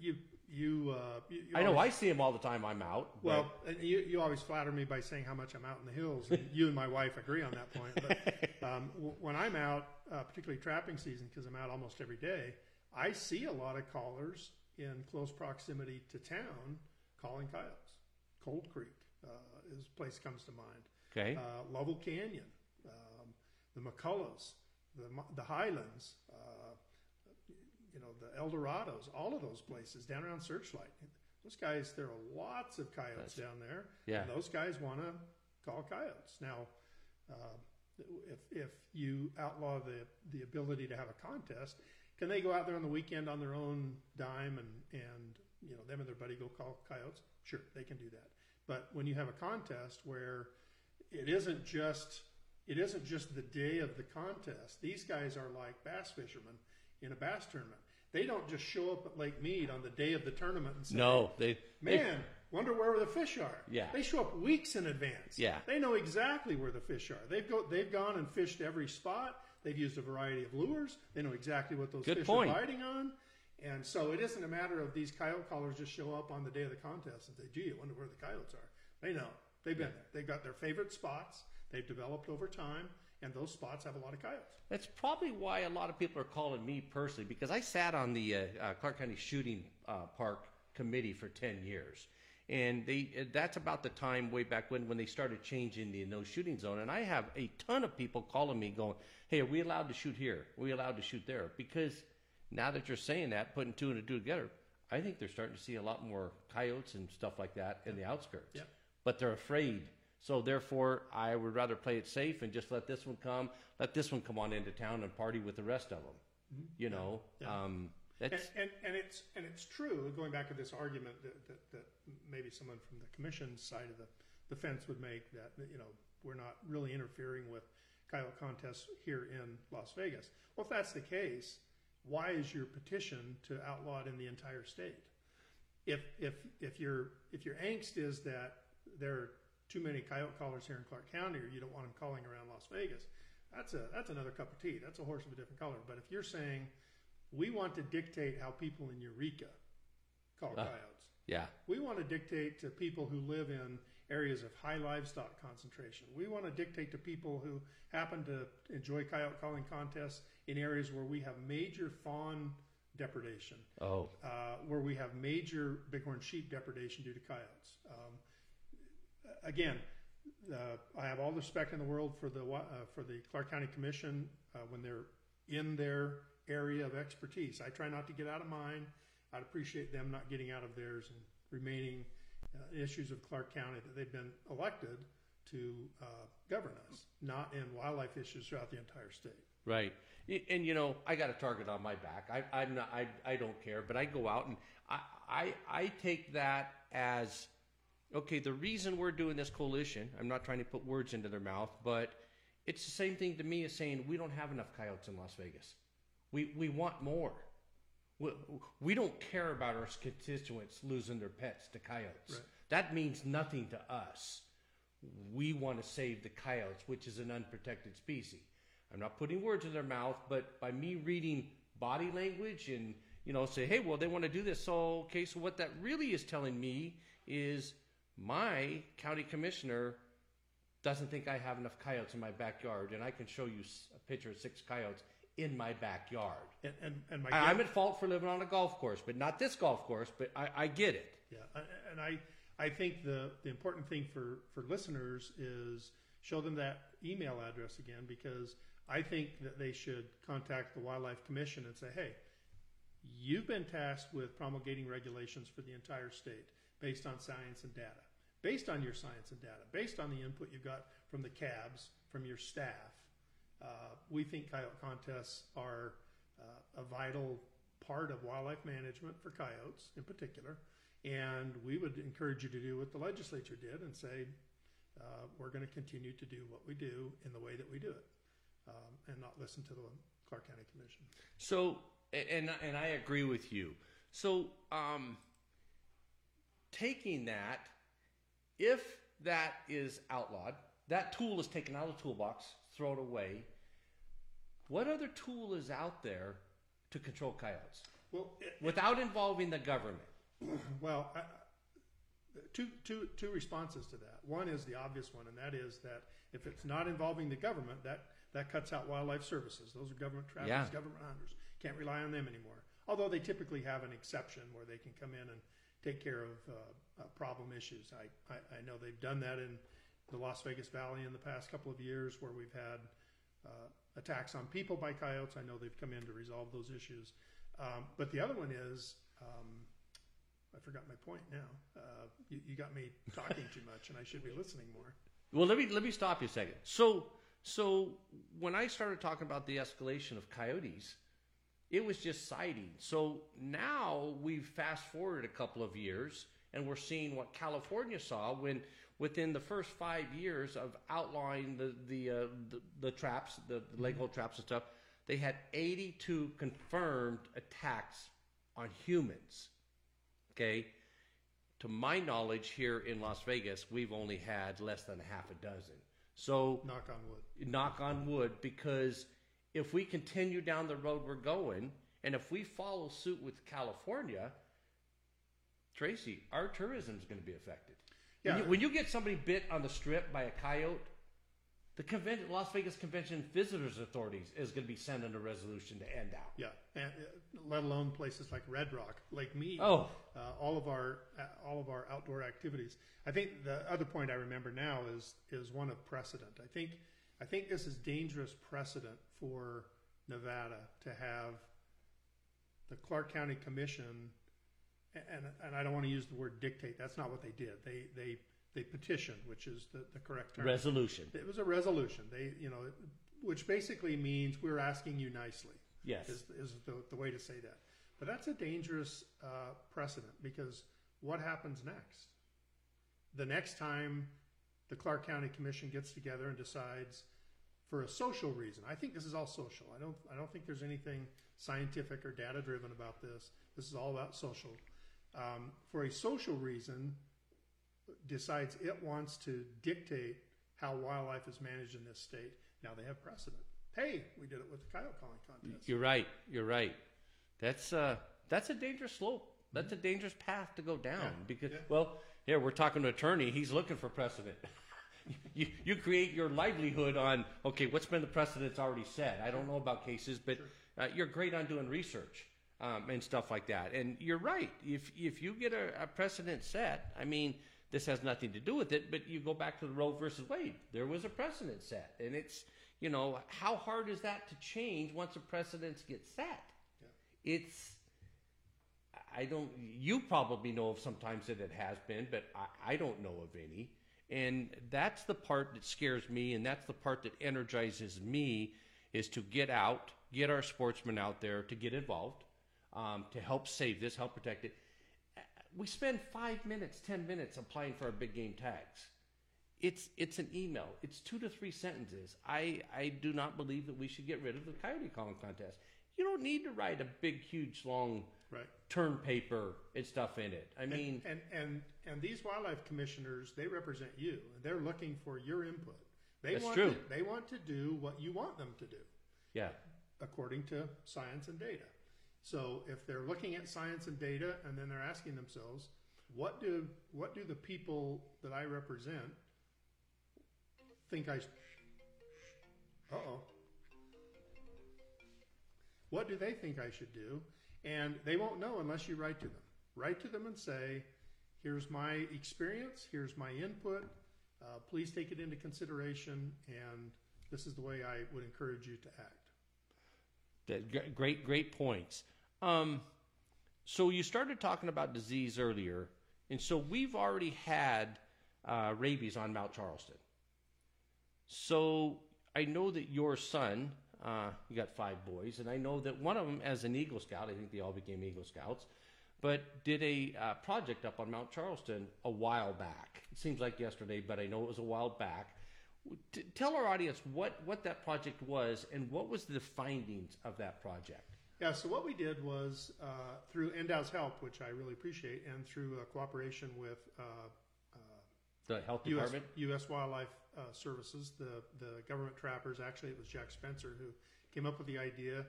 S2: you you, uh, you, you
S1: I know
S2: always-
S1: I see him all the time. I'm out.
S2: Well, and you, you always flatter me by saying how much I'm out in the hills. And you and my wife agree on that point. But um, w- when I'm out, uh, particularly trapping season, because I'm out almost every day, I see a lot of callers in close proximity to town calling coyotes. Cold Creek uh, is a place that comes to mind.
S1: okay,
S2: Uh, Lovell Canyon, um, the McCulloughs, the, the Highlands, uh, you know, the Eldorados, all of those places down around Searchlight. Those guys, there are lots of coyotes down there.
S1: Yeah.
S2: And those guys want to call coyotes. Now, uh, if, if you outlaw the, the ability to have a contest, can they go out there on the weekend on their own dime and, and you know, them and their buddy go call coyotes? Sure, they can do that. But when you have a contest where it isn't just it isn't just the day of the contest. These guys are like bass fishermen in a bass tournament. They don't just show up at Lake Mead on the day of the tournament and say,
S1: no, they they-
S2: "Man, Wonder where the fish are.
S1: Yeah.
S2: They show up weeks in advance.
S1: Yeah.
S2: They know exactly where the fish are. They've go they've gone and fished every spot. They've used a variety of lures. They know exactly what those
S1: Good
S2: fish
S1: point.
S2: are biting on. And so it isn't a matter of these coyote callers just show up on the day of the contest and say, gee, I wonder where the coyotes are. They know. They've been there. They've got their favorite spots. They've developed over time, and those spots have a lot of coyotes.
S1: That's probably why a lot of people are calling me personally because I sat on the uh, uh, Clark County Shooting uh, Park Committee for ten years, and they uh, that's about the time way back when when they started changing the no shooting zone. And I have a ton of people calling me going, "Hey, are we allowed to shoot here? Are we allowed to shoot there?" Because now that you're saying that, putting two and two together, I think they're starting to see a lot more coyotes and stuff like that in the outskirts.
S2: Yeah.
S1: But they're afraid. So therefore, I would rather play it safe and just let this one come, let this one come on into town and party with the rest of them. You know,
S2: Mm-hmm. Yeah.
S1: um,
S2: And,
S1: that's
S2: and, and it's and it's true. Going back to this argument that, that, that maybe someone from the commission's side of the, the fence would make that you know we're not really interfering with coyote contests here in Las Vegas. Well, if that's the case, why is your petition to outlaw it in the entire state? If if if your if your angst is that there are too many coyote callers here in Clark County, or you don't want them calling around Las Vegas, that's a that's another cup of tea. That's a horse of a different color. But if you're saying we want to dictate how people in Eureka call
S1: Ah.
S2: coyotes.
S1: yeah,
S2: We want to dictate to people who live in areas of high livestock concentration. We want to dictate to people who happen to enjoy coyote calling contests in areas where we have major fawn depredation,
S1: oh,
S2: uh, where we have major bighorn sheep depredation due to coyotes. Um, again, uh, I have all the respect in the world for the uh, for the Clark County Commission uh, when they're in their area of expertise. I try not to get out of mine. I'd appreciate them not getting out of theirs and remaining uh, issues of Clark County that they've been elected to uh, govern us, not in wildlife issues throughout the entire state.
S1: right. And you know, I got a target on my back. I, I'm not. I, I don't care. But I go out and I, I, I take that as okay. The reason we're doing this coalition. I'm not trying to put words into their mouth, but it's the same thing to me as saying we don't have enough coyotes in Las Vegas. We we want more. We, we don't care about our constituents losing their pets to coyotes.
S2: Right.
S1: That means nothing to us. We want to save the coyotes, which is an unprotected species. I'm not putting words in their mouth, but by me reading body language and you know say, hey, well, they want to do this. So okay, so what that really is telling me is my county commissioner doesn't think I have enough coyotes in my backyard, and I can show you s- a picture of six coyotes in my backyard.
S2: And, and, and my
S1: I, I'm at fault for living on a golf course, but not this golf course. But I, I get it.
S2: Yeah, and I, I think the, the important thing for, for listeners is show them that email address again because I think that they should contact the Wildlife Commission and say, hey, you've been tasked with promulgating regulations for the entire state based on science and data. Based on your science and data, based on the input you got from the CABs, from your staff, uh, we think coyote contests are uh, a vital part of wildlife management for coyotes in particular. And we would encourage you to do what the legislature did and say, uh, we're going to continue to do what we do in the way that we do it um, and not listen to the Clark County Commission.
S1: So, and and I agree with you. So, um, taking that, if that is outlawed, that tool is taken out of the toolbox, throw it away. What other tool is out there to control coyotes
S2: Well, it,
S1: without involving the government?
S2: Well, I, I- two, two, two responses to that. One is the obvious one, and that is that if it's not involving the government, that, that cuts out wildlife services. Those are government trappers,
S1: Yeah.
S2: government hunters. Can't rely on them anymore. Although they typically have an exception where they can come in and take care of uh, uh, problem issues. I, I, I know they've done that in the Las Vegas Valley in the past couple of years where we've had uh, attacks on people by coyotes. I know they've come in to resolve those issues. Um, but the other one is, um, I forgot my point now. Uh, you, you got me talking too much, and I should be listening more.
S1: Well, let me let me stop you a second. So, so when I started talking about the escalation of coyotes, it was just sightings. So now we've fast forwarded a couple of years, and we're seeing what California saw when within the first five years of outlawing the the uh, the, the traps, the, the leg hold traps and stuff, they had 82 confirmed attacks on humans. Okay, to my knowledge, here in Las Vegas, we've only had less than half a dozen. So
S2: Knock on wood.
S1: knock on wood, because if we continue down the road we're going, and if we follow suit with California, Tracy, our tourism is going to be affected. When,
S2: Yeah.
S1: you, when you get somebody bit on the strip by a coyote, the convention, Las Vegas Convention Visitors Authorities is going to be sending a resolution to end out.
S2: Yeah, and uh, let alone places like Red Rock, Lake Mead.
S1: Oh.
S2: uh, all of our uh, all of our outdoor activities. I think the other point I remember now is is one of precedent. I think I think this is dangerous precedent for Nevada to have the Clark County Commission, and and I don't want to use the word dictate. That's not what they did. They they they petitioned, which is the, the correct term.
S1: Resolution.
S2: It was a resolution. They, you know, which basically means we're asking you nicely.
S1: Yes.
S2: Is, is the, the way to say that. But that's a dangerous uh, precedent because what happens next? The next time the Clark County Commission gets together and decides for a social reason. I think this is all social. I don't I don't think there's anything scientific or data driven about this. This is all about social. Um, for a social reason, decides it wants to dictate how wildlife is managed in this state. Now they have precedent. Hey, we did it with the coyote calling contest.
S1: You're right. You're right. That's uh, that's a dangerous slope. That's a dangerous path to go down
S2: Yeah,
S1: because
S2: yeah.
S1: well, yeah, we're talking to an attorney. He's looking for precedent. you you create your livelihood on okay, what's been the precedents already set. I don't know about cases, but uh, you're great on doing research um, and stuff like that. And you're right. If if you get a, a precedent set, I mean, this has nothing to do with it. But you go back to the Roe versus Wade. There was a precedent set, and it's you know how hard is that to change once a precedent gets set? It's I don't. You probably know of sometimes that it has been, but I, I don't know of any. And that's the part that scares me, and that's the part that energizes me, is to get out, get our sportsmen out there to get involved, um, to help save this, help protect it. We spend five minutes, ten minutes applying for our big game tags. It's it's an email. It's two to three sentences. I I do not believe that we should get rid of the coyote calling contest. You don't need to write a big, huge, long
S2: Right.
S1: term paper and stuff in it. I mean,
S2: and and and these wildlife commissioners, they represent you, and they're looking for your input. They
S1: That's
S2: want
S1: true.
S2: To, they want to do what you want them to do,
S1: yeah,
S2: according to science and data. So if they're looking at science and data, and then they're asking themselves, what do what do the people that I represent think I? Uh oh. What do they think I should do? And they won't know unless you write to them. Write to them and say, here's my experience, here's my input, uh, please take it into consideration, and this is the way I would encourage you to act.
S1: that, great, great points. Um, so you started talking about disease earlier, and so we've already had uh, rabies on Mount Charleston. So I know that your son, uh, you got five boys, and I know that one of them, as an Eagle Scout, I think they all became Eagle Scouts, but did a uh, project up on Mount Charleston a while back. It seems like yesterday, but I know it was a while back. T- tell our audience what, what that project was and what was the findings of that project.
S2: Yeah, so what we did was uh, through NDOW's help, which I really appreciate, and through uh, cooperation with uh,
S1: The health
S2: U.S.
S1: department.
S2: U.S. Wildlife uh, Services, the the government trappers. Actually, it was Jack Spencer who came up with the idea,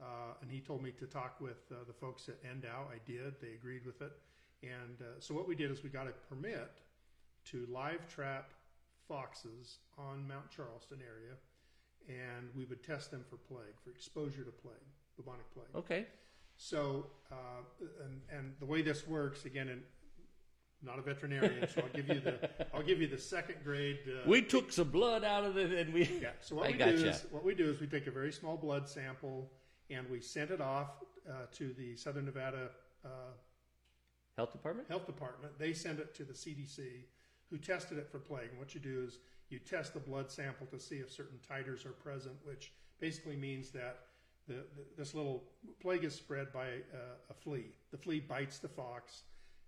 S2: uh, and he told me to talk with uh, the folks at NDOW. I did. They agreed with it, and uh, so what we did is we got a permit to live trap foxes on Mount Charleston area, and we would test them for plague, for exposure to plague, bubonic plague.
S1: Okay.
S2: So, uh, and, and the way this works, again, and I'm not a veterinarian, so I'll give you the I'll give you the second grade. Uh,
S1: We took some blood out of it and we.
S2: yeah. So what
S1: I
S2: we
S1: gotcha.
S2: do is what we do is we take a very small blood sample and we send it off uh, to the Southern Nevada uh,
S1: Health department?
S2: Health Department. They send it to the CDC, who tested it for plague. And what you do is you test the blood sample to see if certain titers are present, which basically means that the, the, this little plague is spread by uh, a flea. The flea bites the fox.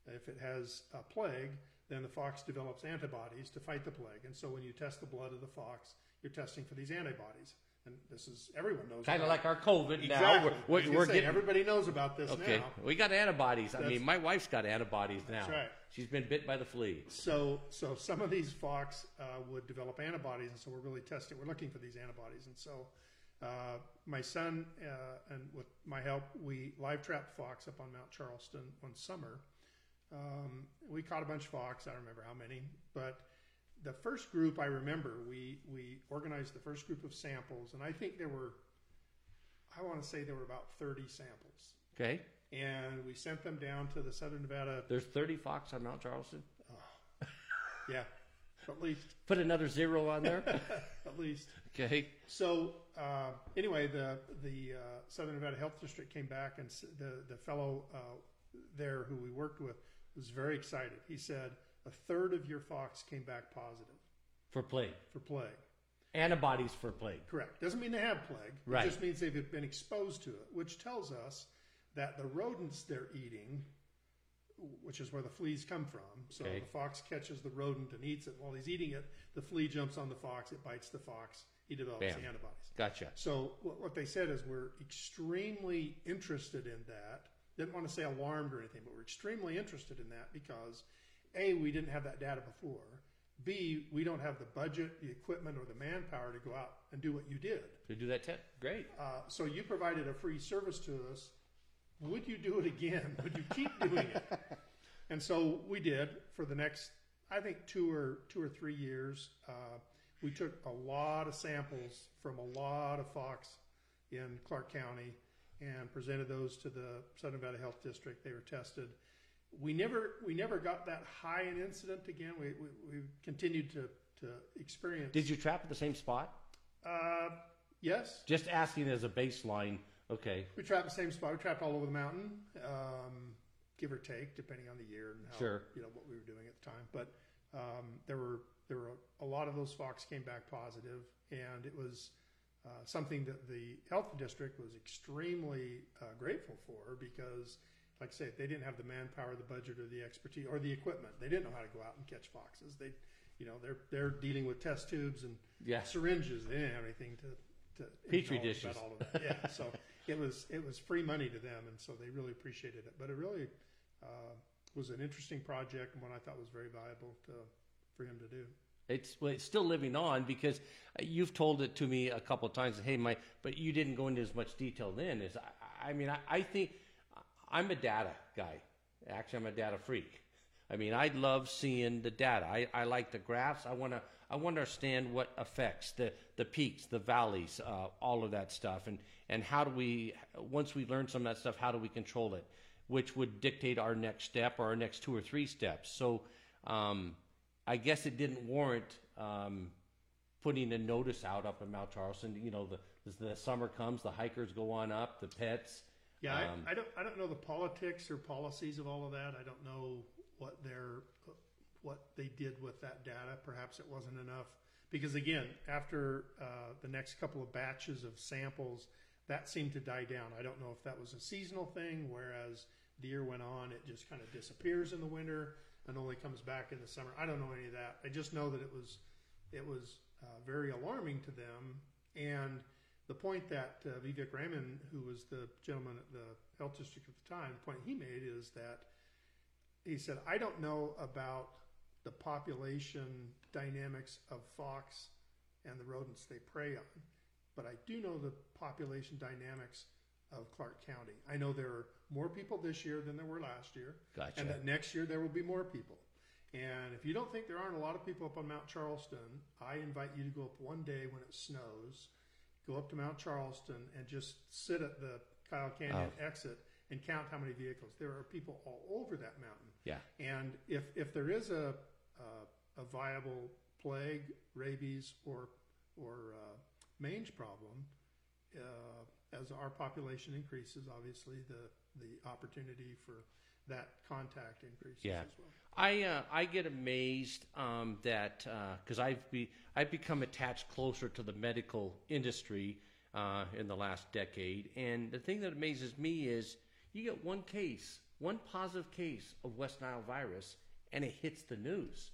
S2: If it has a plague, then the fox develops antibodies to fight the plague. And so when you test the blood of the fox, you're testing for these antibodies. and this is everyone knows.
S1: Kind of like our COVID now.
S2: exactly.
S1: We're, we're, we're
S2: say,
S1: getting
S2: everybody knows about this
S1: okay.
S2: now.
S1: We got antibodies. I mean, my wife's got antibodies now.
S2: That's right.
S1: She's been bit by the flea.
S2: So, so some of these fox uh, would develop antibodies, and so we're really testing. We're looking for these antibodies, and so uh, my son uh, and with my help, we live trapped fox up on Mount Charleston one summer. Um, we caught a bunch of fox. I don't remember how many, but the first group I remember, we we organized the first group of samples, and I think there were, I want to say there were about thirty samples,
S1: Okay.
S2: and we sent them down to the Southern Nevada.
S1: There's 30 fox on Mount Charleston.
S2: Oh, Yeah, at least,
S1: Put another zero on there.
S2: at least.
S1: okay.
S2: So uh, anyway, the the uh, Southern Nevada Health District came back, and the the fellow uh, there who we worked with was very excited. He said a third of your fox came back positive
S1: For plague.
S2: for plague.
S1: Antibodies for plague.
S2: Correct. Doesn't mean they have plague.
S1: Right.
S2: It just means they've been exposed to it, which tells us that the rodents they're eating, which is where the fleas come from. So
S1: Okay.
S2: the fox catches the rodent and eats it. While he's eating it, the flea jumps on the fox. It bites the fox. He develops
S1: Bam.
S2: antibodies.
S1: Gotcha.
S2: So what, what they said is we're extremely interested in that. Didn't want to say alarmed or anything, but we're extremely interested in that because a we didn't have that data before. B we don't have the budget, the equipment, or the manpower to go out and do what you did.
S1: To do that test. Great.
S2: Uh, so you provided a free service to us. Would you do it again? Would you keep doing it? And so we did for the next, I think, two or two or three years. Uh, we took a lot of samples from a lot of fox in Clark County and presented those to the Southern Nevada Health District. They were tested. We never we never got that high an incident again. We we, we continued to to experience.
S1: Did you trap at the same spot?
S2: uh, yes,
S1: Just asking as a baseline. Okay.
S2: We trapped the same spot. We trapped all over the mountain, um, give or take, depending on the year and how
S1: Sure.
S2: you know what we were doing at the time. But um, there were there were a, lot of those fox came back positive, and it was uh, something that the health district was extremely uh, grateful for because, like I say, they didn't have the manpower, the budget, or the expertise, or the equipment. They didn't know how to go out and catch foxes. They, you know, they're they're dealing with test tubes and
S1: Yeah.
S2: syringes. They didn't have anything to. to
S1: Petri dishes.
S2: About all of that. Yeah. So it was it was free money to them, and so they really appreciated it. But it really uh, was an interesting project and one I thought was very valuable to, for him to do.
S1: It's well, it's still living on because uh, you've told it to me a couple of times. Hey, my, but you didn't go into as much detail then. Is I, I mean, I, I think I'm a data guy. Actually, I'm a data freak. I mean, I love seeing the data. I, I like the graphs. I want to I want to understand what affects the the peaks, the valleys, uh, all of that stuff, and and how do we once we learn some of that stuff, how do we control it, which would dictate our next step or our next two or three steps. So. Um, I guess it didn't warrant um, putting a notice out up in Mount Charleston. You know, the the summer comes, the hikers go on up, the pets.
S2: Yeah,
S1: Um,
S2: I, I don't I don't know the politics or policies of all of that. I don't know what their what they did with that data. Perhaps it wasn't enough because again, after uh, the next couple of batches of samples, that seemed to die down. I don't know if that was a seasonal thing, whereas the year went on, it just kind of disappears in the winter and only comes back in the summer. I don't know any of that. I just know that it was it was uh, very alarming to them and the point that uh, Vivek Raman, who was the gentleman at the health district at the time, the point he made is that he said, I don't know about the population dynamics of fox and the rodents they prey on, but I do know the population dynamics of Clark County. I know there are more people this year than there were last year,
S1: Gotcha.
S2: and that next year there will be more people. And if you don't think there aren't a lot of people up on Mount Charleston, I invite you to go up one day when it snows, go up to Mount Charleston and just sit at the Kyle Canyon exit and count how many vehicles. There are people all over that mountain.
S1: Yeah.
S2: And if, if there is a, a, a viable plague, rabies, or, or uh, mange problem, uh, as our population increases, obviously the, the opportunity for that contact increases
S1: Yeah.
S2: as well.
S1: I uh, I get amazed um, that because I've be I've become attached closer to the medical industry uh, in the last decade, and the thing that amazes me is you get one case, one positive case of West Nile virus, and it hits the news.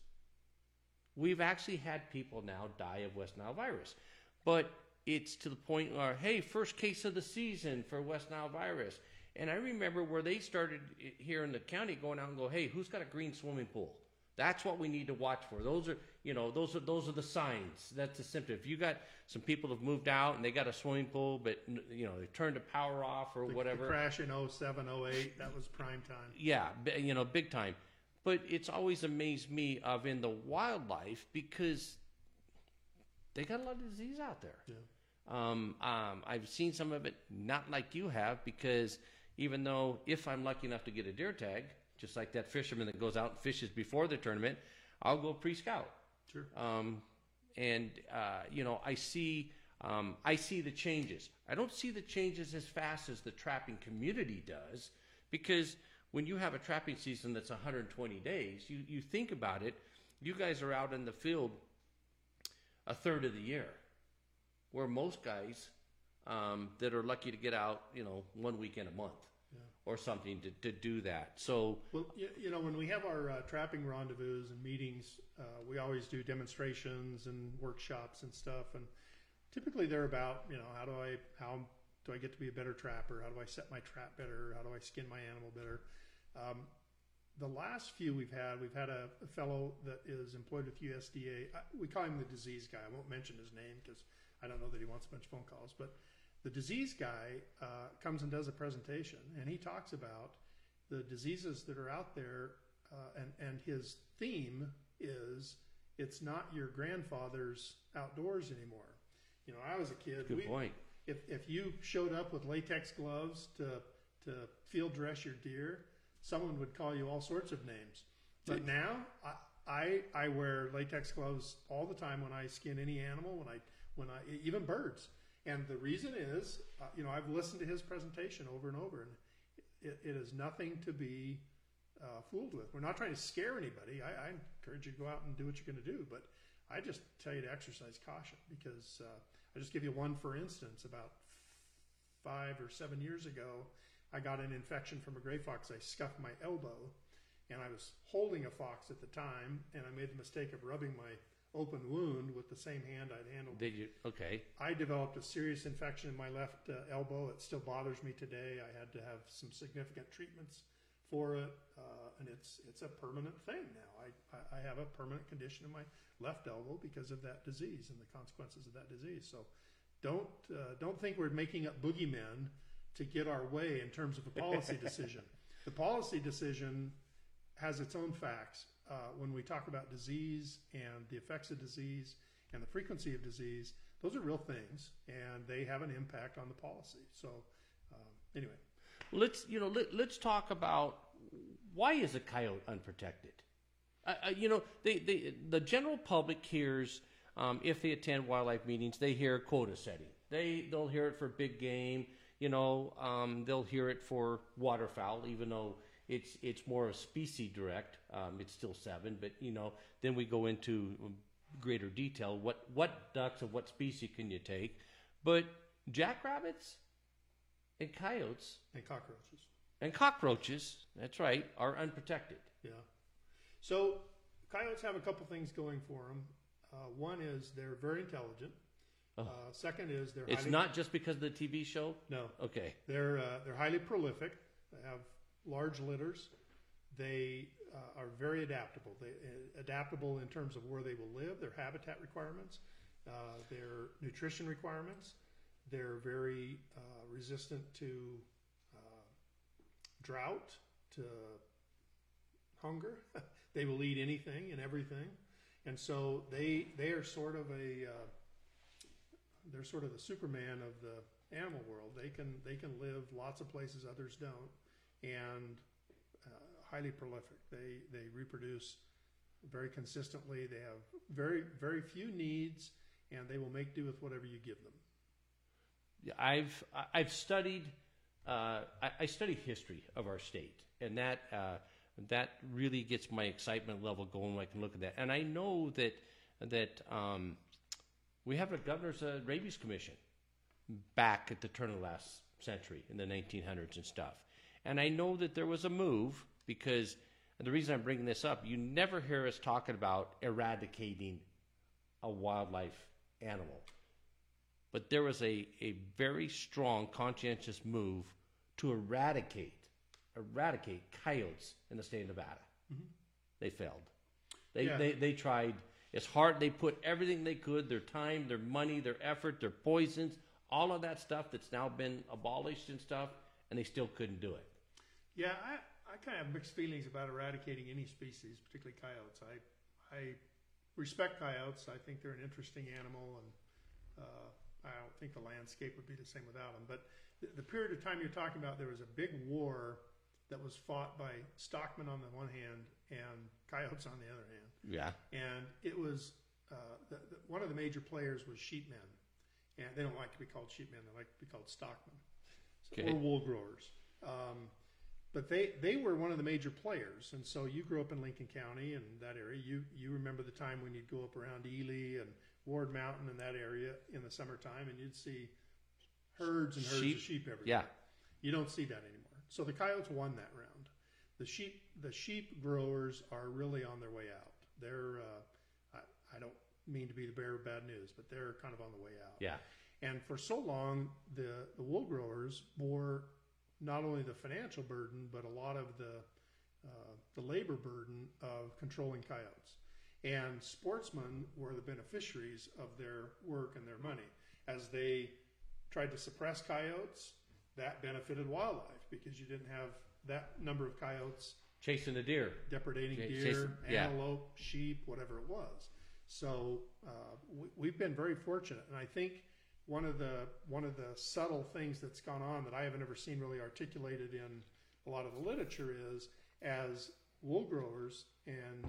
S1: We've actually had people now die of West Nile virus, but it's to the point where, hey, first case of the season for West Nile virus. And I remember where they started here in the county going out and go, hey, who's got a green swimming pool? That's what we need to watch for. Those are, you know, those are those are the signs. That's a symptom. If you got some people have moved out and they got a swimming pool, but you know they turned the power off or
S2: The-
S1: whatever.
S2: The crash in 07, 08, that was prime time.
S1: Yeah, you know, big time. But it's always amazed me of in the wildlife because they got a lot of disease out there.
S2: Yeah.
S1: Um, um, I've seen some of it, not like you have, because even though if I'm lucky enough to get a deer tag, just like that fisherman that goes out and fishes before the tournament, I'll go pre-scout.
S2: Sure.
S1: Um, and uh, you know, I see, um, I see the changes. I don't see the changes as fast as the trapping community does, because when you have a trapping season that's 120 days, you you think about it. You guys are out in the field a third of the year, where most guys um, that are lucky to get out, you know, one weekend a month
S2: Yeah.
S1: or something to, to do that. So
S2: Well, you, you know, when we have our uh, trapping rendezvous and meetings, uh, we always do demonstrations and workshops and stuff. And typically they're about, you know, how do I, how do I get to be a better trapper? How do I set my trap better? How do I skin my animal better? Um, the last few we've had, we've had a, a fellow that is employed with USDA. I, we call him the disease guy. I won't mention his name because I don't know that he wants a bunch of phone calls. But the disease guy uh, comes and does a presentation, and he talks about the diseases that are out there, uh, and and his theme is it's not your grandfather's outdoors anymore. You know, I was a kid.
S1: good
S2: we,
S1: point.
S2: if if you showed up with latex gloves to to field dress your deer, someone would call you all sorts of names. But now I, I I wear latex gloves all the time when I skin any animal, when I when I even birds. And the reason is, uh, you know, I've listened to his presentation over and over, and it, it is nothing to be uh, fooled with. We're not trying to scare anybody. I, I encourage you to go out and do what you're going to do, but I just tell you to exercise caution because uh, I just give you one for instance. About five or seven years ago, I got an infection from a gray fox. I scuffed my elbow, and I was holding a fox at the time, and I made the mistake of rubbing my open wound with the same hand I'd handled
S1: Did you? Okay.
S2: I developed a serious infection in my left uh, elbow. It still bothers me today. I had to have some significant treatments for it, uh, and it's it's a permanent thing now. I, I, have a permanent condition in my left elbow because of that disease and the consequences of that disease. So don't uh, don't think we're making up boogeymen to get our way in terms of a policy decision. the policy decision has its own facts. Uh, when we talk about disease and the effects of disease and the frequency of disease, those are real things, and they have an impact on the policy. So, um, anyway,
S1: Let's you know let, let's talk about why is a coyote unprotected? Uh, you know, they the general public hears um, if they attend wildlife meetings, they hear quota setting. They they'll hear it for big game. You know, um, they'll hear it for waterfowl, even though it's it's more of a species direct. Um, it's still seven, but you know, then we go into greater detail. What what ducks of what species can you take? But jackrabbits and coyotes
S2: and cockroaches.
S1: and cockroaches, that's right, are unprotected.
S2: Yeah. So coyotes have a couple things going for them. Uh, one is they're very intelligent.
S1: Oh.
S2: Uh, second is they're
S1: It's
S2: highly,
S1: not just because of the TV show.
S2: no
S1: Okay.
S2: they're uh, they're highly prolific. They have large litters. They uh, are very adaptable. They uh, adaptable in terms of where they will live, their habitat requirements, uh, their nutrition requirements. They're very uh, resistant to uh, drought, to hunger. they will eat anything and everything, and so they they are sort of a uh, they're sort of the Superman of the animal world. They can they can live lots of places others don't, and uh, highly prolific. They they reproduce very consistently. They have very very few needs, and they will make do with whatever you give them.
S1: Yeah, I've I've studied uh, I, I study history of our state, and that uh, that really gets my excitement level going. When I can look at that, and I know that that um, we have a governor's uh, rabies commission back at the turn of the last century in the 1900s and stuff. And I know that there was a move because the reason I'm bringing this up, you never hear us talking about eradicating a wildlife animal. but there was a, a very strong conscientious move to eradicate eradicate coyotes in the state of Nevada. Mm-hmm. They failed. They,
S2: Yeah.
S1: they they tried as hard. They put everything they could, their time, their money, their effort, their poisons, all of that stuff that's now been abolished and stuff, and they still couldn't do it.
S2: Yeah, I, I kind of have mixed feelings about eradicating any species, particularly coyotes. I, I respect coyotes. I think they're an interesting animal, and uh, I don't think the landscape would be the same without them. But the, the period of time you're talking about, there was a big war that was fought by stockmen on the one hand and coyotes on the other hand.
S1: Yeah.
S2: and it was uh, the, the, one of the major players was sheepmen, and they don't like to be called sheepmen; they like to be called stockmen so,
S1: Okay.
S2: or wool growers. Um, but they they were one of the major players, and so you grew up in Lincoln County and that area. You you remember the time when you'd go up around Ely and Ward Mountain and that area in the summertime, and you'd see herds and herds
S1: Sheep.
S2: of sheep everywhere.
S1: Yeah.
S2: You don't see that anymore. So the coyotes won that round. The sheep, the sheep growers are really on their way out. They're, uh, I, I don't mean to be the bearer of bad news, but they're kind of on the way out.
S1: Yeah.
S2: And for so long, the, the wool growers bore not only the financial burden, but a lot of the, uh, the labor burden of controlling coyotes. And sportsmen were the beneficiaries of their work and their money. As they tried to suppress coyotes, that benefited wildlife because you didn't have that number of coyotes
S1: Chasing the deer.
S2: depredating
S1: Ch-
S2: deer,
S1: chasing- yeah.
S2: antelope, sheep, whatever it was. So uh, we, we've been very fortunate, and I think one of the one of the subtle things that's gone on that I haven't ever seen really articulated in a lot of the literature is as wool growers and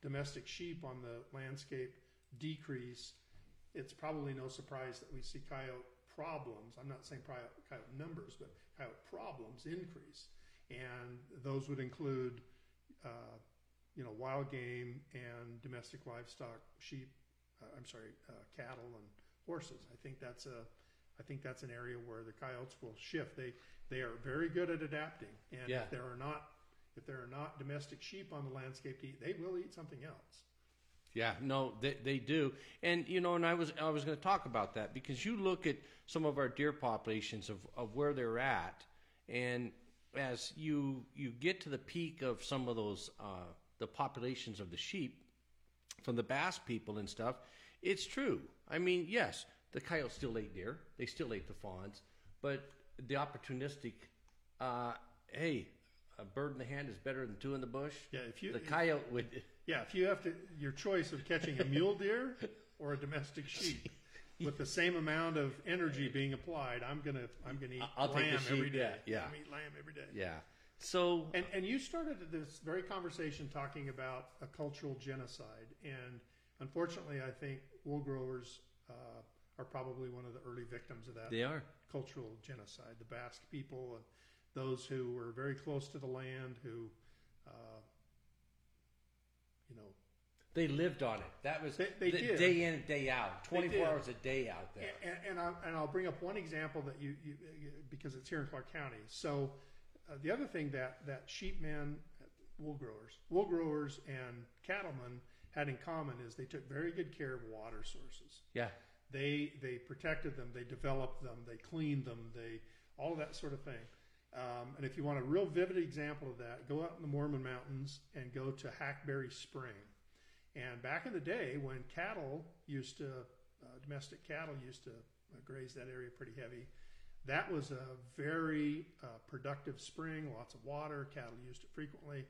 S2: domestic sheep on the landscape decrease, it's probably no surprise that we see coyote problems. I'm not saying coyote, numbers, but coyote problems increase, and those would include, uh, you know, wild game and domestic livestock, sheep. Uh, I'm sorry, uh, cattle and horses. I think that's a, I think that's an area where the coyotes will shift. They they are very good at adapting, and
S1: Yeah.
S2: if there are not if there are not domestic sheep on the landscape to eat, they will eat something else.
S1: Yeah, no, they, they do, and you know, and I was I was going to talk about that because you look at some of our deer populations of, of where they're at, and as you you get to the peak of some of those uh, the populations of the sheep from the Basque people and stuff, it's true. I mean, yes, the coyotes still ate deer, they still ate the fawns, but the opportunistic, uh, hey, a bird in the hand is better than two in the bush.
S2: Yeah, if you
S1: the coyote would.
S2: Yeah, if you have to, your choice of catching a mule deer or a domestic sheep with the same amount of energy being applied, I'm gonna, I'm gonna eat
S1: I'll
S2: lamb every day.
S1: yeah, yeah.
S2: I'm eat lamb every day.
S1: Yeah. So
S2: And and you started this very conversation talking about a cultural genocide, and unfortunately, I think wool growers uh, are probably one of the early victims of that
S1: they are.
S2: cultural genocide. The Basque people and those who were very close to the land, who, uh, you know,
S1: They lived on it. That was
S2: They- they
S1: the
S2: did.
S1: day in, day out, twenty four did. hours a day out there.
S2: And, and, I, and I'll bring up one example that you, you because it's here in Clark County. So uh, the other thing that that sheepmen, wool growers, wool growers, and cattlemen had in common is they took very good care of water sources.
S1: Yeah.
S2: They they protected them, they developed them, they cleaned them, they all of that sort of thing. Um, and if you want a real vivid example of that, go out in the Mormon Mountains and go to Hackberry Spring. And back in the day, when cattle used to, uh, domestic cattle used to uh, graze that area pretty heavy, that was a very uh, productive spring, lots of water, cattle used it frequently.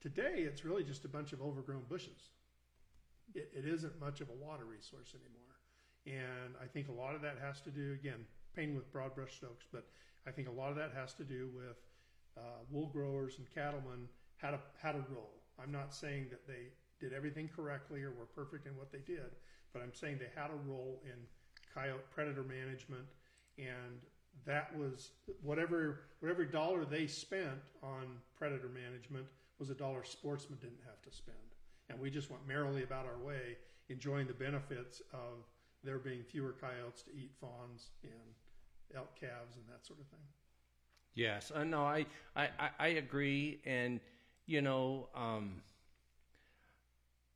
S2: Today, it's really just a bunch of overgrown bushes. It, it isn't much of a water resource anymore. And I think a lot of that has to do, again, painting with broad brush strokes, but I think a lot of that has to do with uh, wool growers and cattlemen how to how to roll. I'm not saying that they did everything correctly or were perfect in what they did, but I'm saying they had a role in coyote predator management, and that was whatever whatever dollar they spent on predator management was a dollar sportsmen didn't have to spend, and we just went merrily about our way, enjoying the benefits of there being fewer coyotes to eat fawns and elk calves and that sort of thing.
S1: Yes. Uh, no, I, I, I- agree. And, you know, um,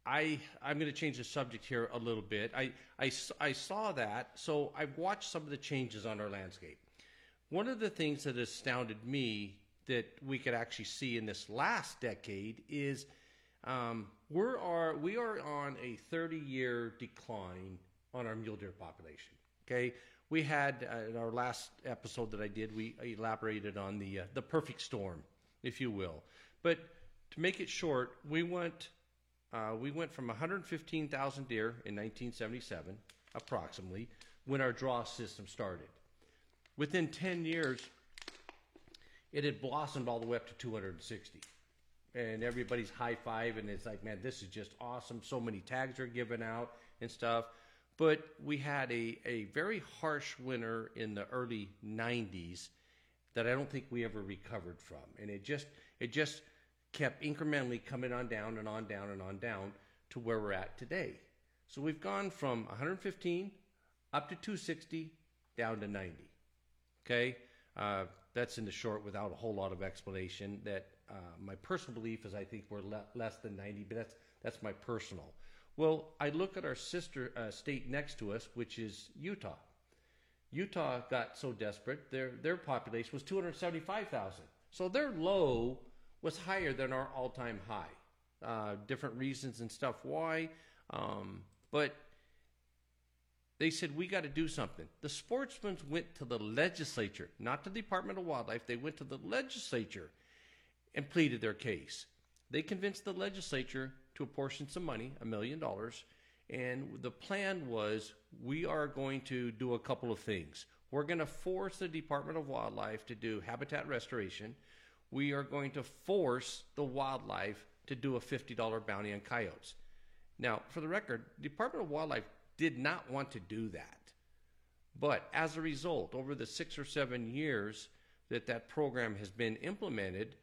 S1: I I'm going to change the subject here a little bit. I, I I saw that, so I've watched some of the changes on our landscape. One of the things that astounded me that we could actually see in this last decade is um, we're are we are on a 30 year decline on our mule deer population. Okay, we had uh, in our last episode that I did, we elaborated on the uh, the perfect storm, if you will. But to make it short, we went uh, we went from 115,000 deer in 1977, approximately, when our draw system started. Within 10 years, it had blossomed all the way up to 260. And everybody's high five, and it's like, man, this is just awesome. So many tags are given out and stuff. But we had a, a very harsh winter in the early 90s that I don't think we ever recovered from. And it just it just kept incrementally coming on down and on down and on down to where we're at today. So we've gone from 115 up to 260 down to 90. Okay, uh, that's in the short without a whole lot of explanation. That uh, my personal belief is I think we're le- less than 90, but that's that's my personal. Well, I look at our sister uh, state next to us, which is Utah. Utah got so desperate, their their population was 275,000. So their low was higher than our all-time high. Uh, different reasons and stuff why, um, but they said we got to do something. The sportsmen went to the legislature, not to the Department of Wildlife. They went to the legislature and pleaded their case. They convinced the legislature to apportion some money, a million dollars, and the plan was we are going to do a couple of things. We're going to force the Department of Wildlife to do habitat restoration. We are going to force the wildlife to do a $50 bounty on coyotes. Now, for the record, Department of Wildlife did not want to do that. But as a result, over the six or seven years that that program has been implemented,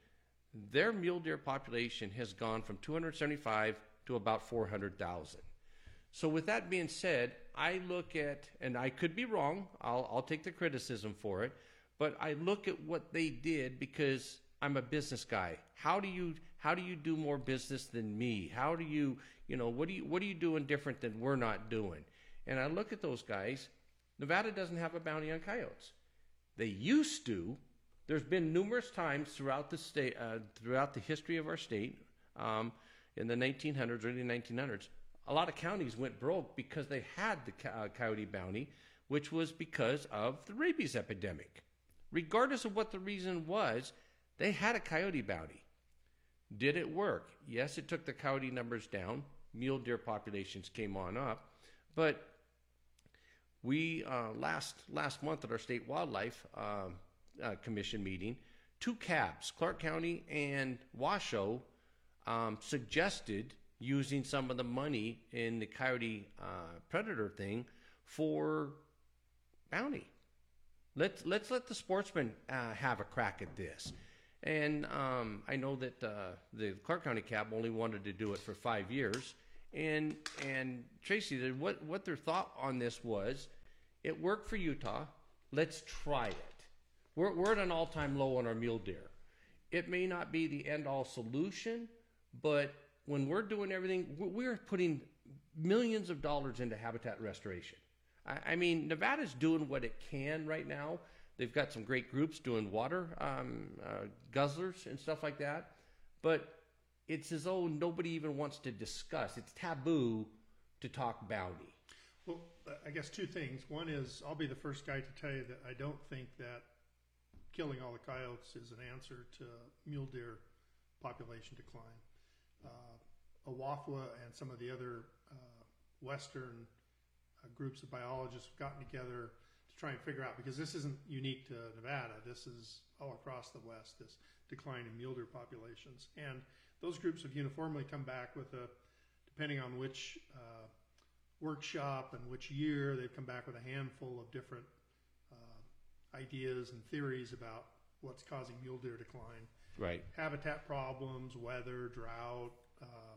S1: their mule deer population has gone from 275 to about 400,000. So, with that being said, I look at, and I could be wrong, I'll, I'll take the criticism for it, but I look at what they did because I'm a business guy. How do you how do you do more business than me? How do you you know what do you what are you doing different than we're not doing? And I look at those guys. Nevada doesn't have a bounty on coyotes. They used to. There's been numerous times throughout the state, uh, throughout the history of our state, um, in the 1900s, early 1900s, a lot of counties went broke because they had the uh, coyote bounty, which was because of the rabies epidemic. Regardless of what the reason was, they had a coyote bounty. Did it work? Yes, it took the coyote numbers down. Mule deer populations came on up, but we uh, last last month at our state wildlife uh, uh, commission meeting, two CABs, Clark County and Washoe, um, suggested using some of the money in the coyote uh, predator thing for bounty. Let's let's let the sportsmen uh, have a crack at this. And um, I know that uh, the Clark County CAB only wanted to do it for five years. And and Tracy, what what their thought on this was, it worked for Utah. Let's try it. We're we're at an all time low on our mule deer. It may not be the end all solution, but when we're doing everything, we're- putting millions of dollars into habitat restoration. I, I mean, Nevada's doing what it can right now. They've got some great groups doing water um, uh, guzzlers and stuff like that, but it's as though nobody even wants to discuss. It's taboo to talk bounty.
S2: Well, I guess two things. One is I'll be the first guy to tell you that I don't think that killing all the coyotes is an answer to mule deer population decline. Uh, WAFWA and some of the other uh, Western uh, groups of biologists have gotten together to try and figure out because this isn't unique to Nevada. This is all across the West. This decline in mule deer populations, and those groups have uniformly come back with a, depending on which uh, workshop and which year, they've come back with a handful of different ideas and theories about what's causing mule deer decline.
S1: Right.
S2: Habitat problems, weather, drought, uh,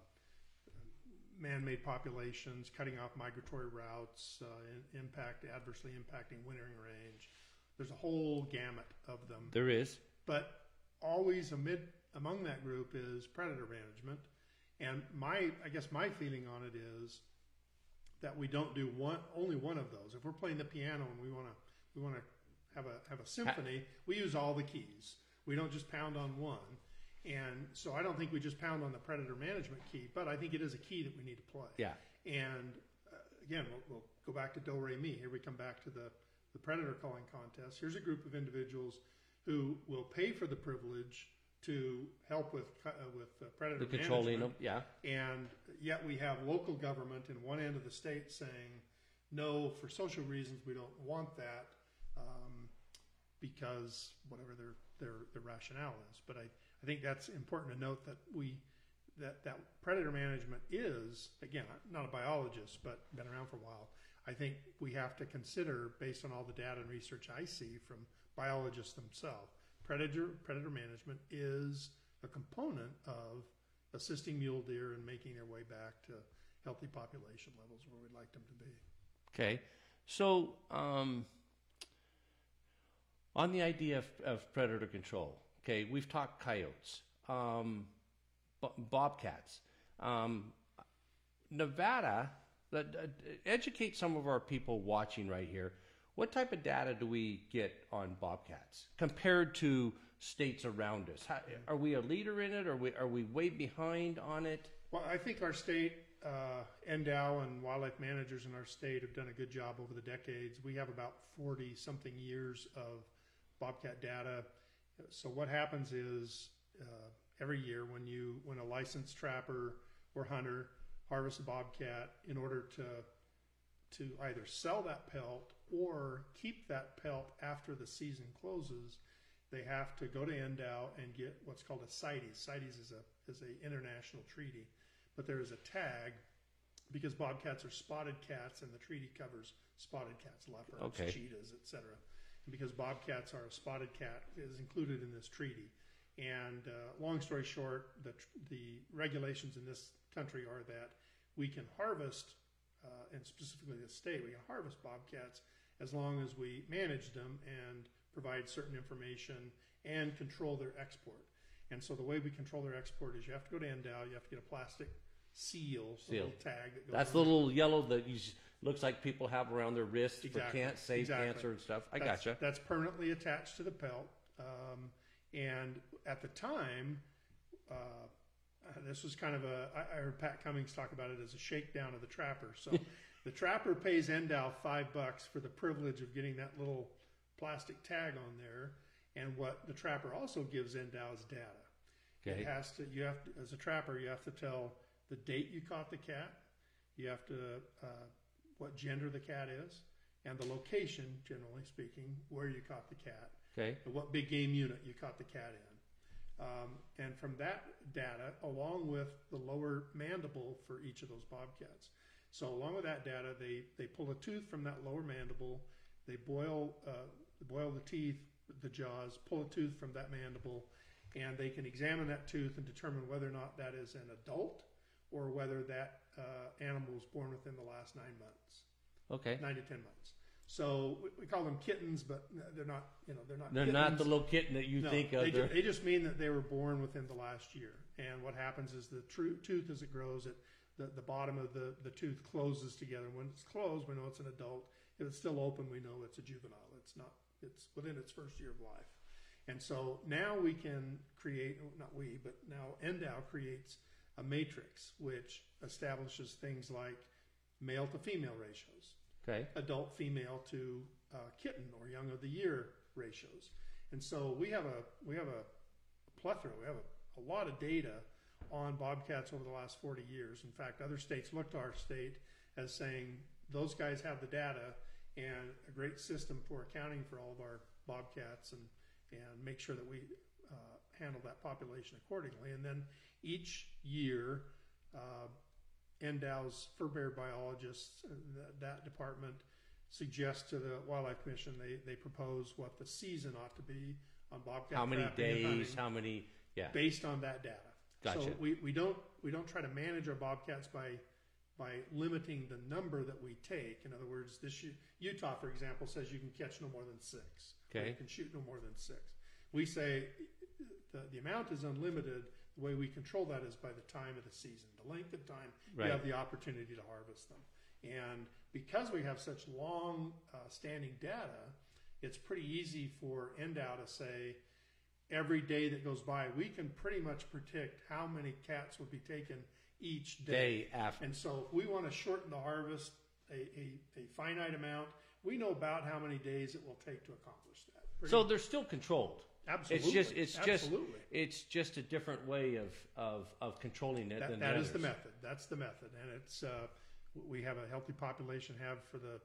S2: man-made populations, cutting off migratory routes, uh, in, impact adversely impacting wintering range. There's a whole gamut of them.
S1: There is.
S2: But always amid among that group is predator management, And my, I guess my feeling on it is that we don't do one, only one of those. If we're playing the piano and we want to, we want to have a have a symphony, we use all the keys. We don't just pound on one. And so I don't think we just pound on the predator management key, but I think it is a key that we need to play.
S1: Yeah.
S2: And uh, again, we'll, we'll go back to Do Re Mi. Here we come back to the, the predator calling contest. Here's a group of individuals who will pay for the privilege to help with uh, with uh, predator
S1: The controlling them, yeah.
S2: And yet we have local government in one end of the state saying, no, for social reasons, we don't want that because whatever their, their, their rationale is. But I, I think that's important to note that we, that, that predator management is, again, not a biologist, but been around for a while. I think we have to consider, based on all the data and research I see from biologists themselves, predator, predator management is a component of assisting mule deer and making their way back to healthy population levels where we'd like them to be.
S1: Okay. So, um, on the idea of, of predator control, okay, we've talked coyotes, um, bo- bobcats. Um, Nevada, uh, uh, educate some of our people watching right here. What type of data do we get on bobcats compared to states around us? How, are we a leader in it? Or are we, are we way behind on it?
S2: Well, I think our state, uh, NDOW and wildlife managers in our state have done a good job over the decades. We have about 40 something years of bobcat data. So what happens is uh, every year when you when a licensed trapper or hunter harvests a bobcat, in order to to either sell that pelt or keep that pelt after the season closes, they have to go to NDOW and get what's called a CITES. CITES is a is a international treaty, but there is a tag because bobcats are spotted cats, and the treaty covers spotted cats, leopards,
S1: Okay.
S2: cheetahs, etc. Because bobcats are a spotted cat, is included in this treaty. And uh, long story short, the the regulations in this country are that we can harvest, uh, and specifically the state, we can harvest bobcats as long as we manage them and provide certain information and control their export. And so the way we control their export is you have to go to NDOW, you have to get a plastic seal, a
S1: Seal.
S2: little tag that goes
S1: That's
S2: on
S1: the little yellow that you, s- looks like people have around their wrists
S2: Exactly.
S1: for can't say
S2: Exactly.
S1: cancer and stuff. I
S2: that's,
S1: gotcha.
S2: That's permanently attached to the pelt. Um, and at the time, uh, uh, this was kind of a, I, I heard Pat Cummings talk about it as a shakedown of the trapper. So the trapper pays NDOW five bucks for the privilege of getting that little plastic tag on there. And what the trapper also gives NDOW is data.
S1: Okay.
S2: It has to, you have to, as a trapper, you have to tell the date you caught the cat. You have to, uh, what gender the cat is and the location, generally speaking, where you caught the cat
S1: Okay.
S2: and what big game unit you caught the cat in. Um, and from that data, along with the lower mandible for each of those bobcats. So along with that data, they, they pull a tooth from that lower mandible, they boil, uh, boil the teeth, the jaws, pull a tooth from that mandible, and they can examine that tooth and determine whether or not that is an adult or whether that uh, animal was born within the last nine months
S1: Okay.
S2: nine to ten months. So we, we call them kittens, but they're not. You know, they're not.
S1: They're
S2: kittens.
S1: not the little kitten that you
S2: No,
S1: think
S2: they,
S1: of. They're-
S2: they just mean that they were born within the last year. And what happens is the tru- tooth, as it grows, it the, the bottom of the, the tooth closes together. When it's closed, we know it's an adult. If it's still open, we know it's a juvenile. It's not. It's within its first year of life. And so now we can create, not we, but now NDOW creates a matrix which establishes things like male to female ratios
S1: okay.
S2: adult female to uh, kitten or young of the year ratios. And so we have a we have a plethora, we have a, a lot of data on bobcats over the last 40 years. In fact, other states look to our state as saying those guys have the data and a great system for accounting for all of our bobcats and and make sure that we handle that population accordingly. And then each year, uh, NDOW's fur bear biologists, uh, that, that department suggests to the Wildlife Commission, they, they propose what the season ought to be on bobcat
S1: How many
S2: trapping and hunting
S1: days? How many? Yeah.
S2: based on that data. So
S1: Gotcha.
S2: we, we don't we don't try to manage our bobcats by by limiting the number that we take. In other words, this U- Utah, for example, says you can catch no more than six. or
S1: Okay.
S2: You can shoot no more than six. We say the, the amount is unlimited. The way we control that is by the time of the season, the length of time
S1: Right.
S2: you have the opportunity to harvest them. And because we have such long uh, standing data, it's pretty easy for NDOW to say every day that goes by, we can pretty much predict how many cats will be taken each day.
S1: Day after.
S2: And so if we want to shorten the harvest a, a, a finite amount, we know about how many days it will take to accomplish that. Pretty-
S1: So they're still controlled.
S2: Absolutely.
S1: It's just it's just it's just a different way of of, of controlling it
S2: That,
S1: than
S2: that
S1: the
S2: is the method. That's the method. And it's, uh, we have a healthy population, have for the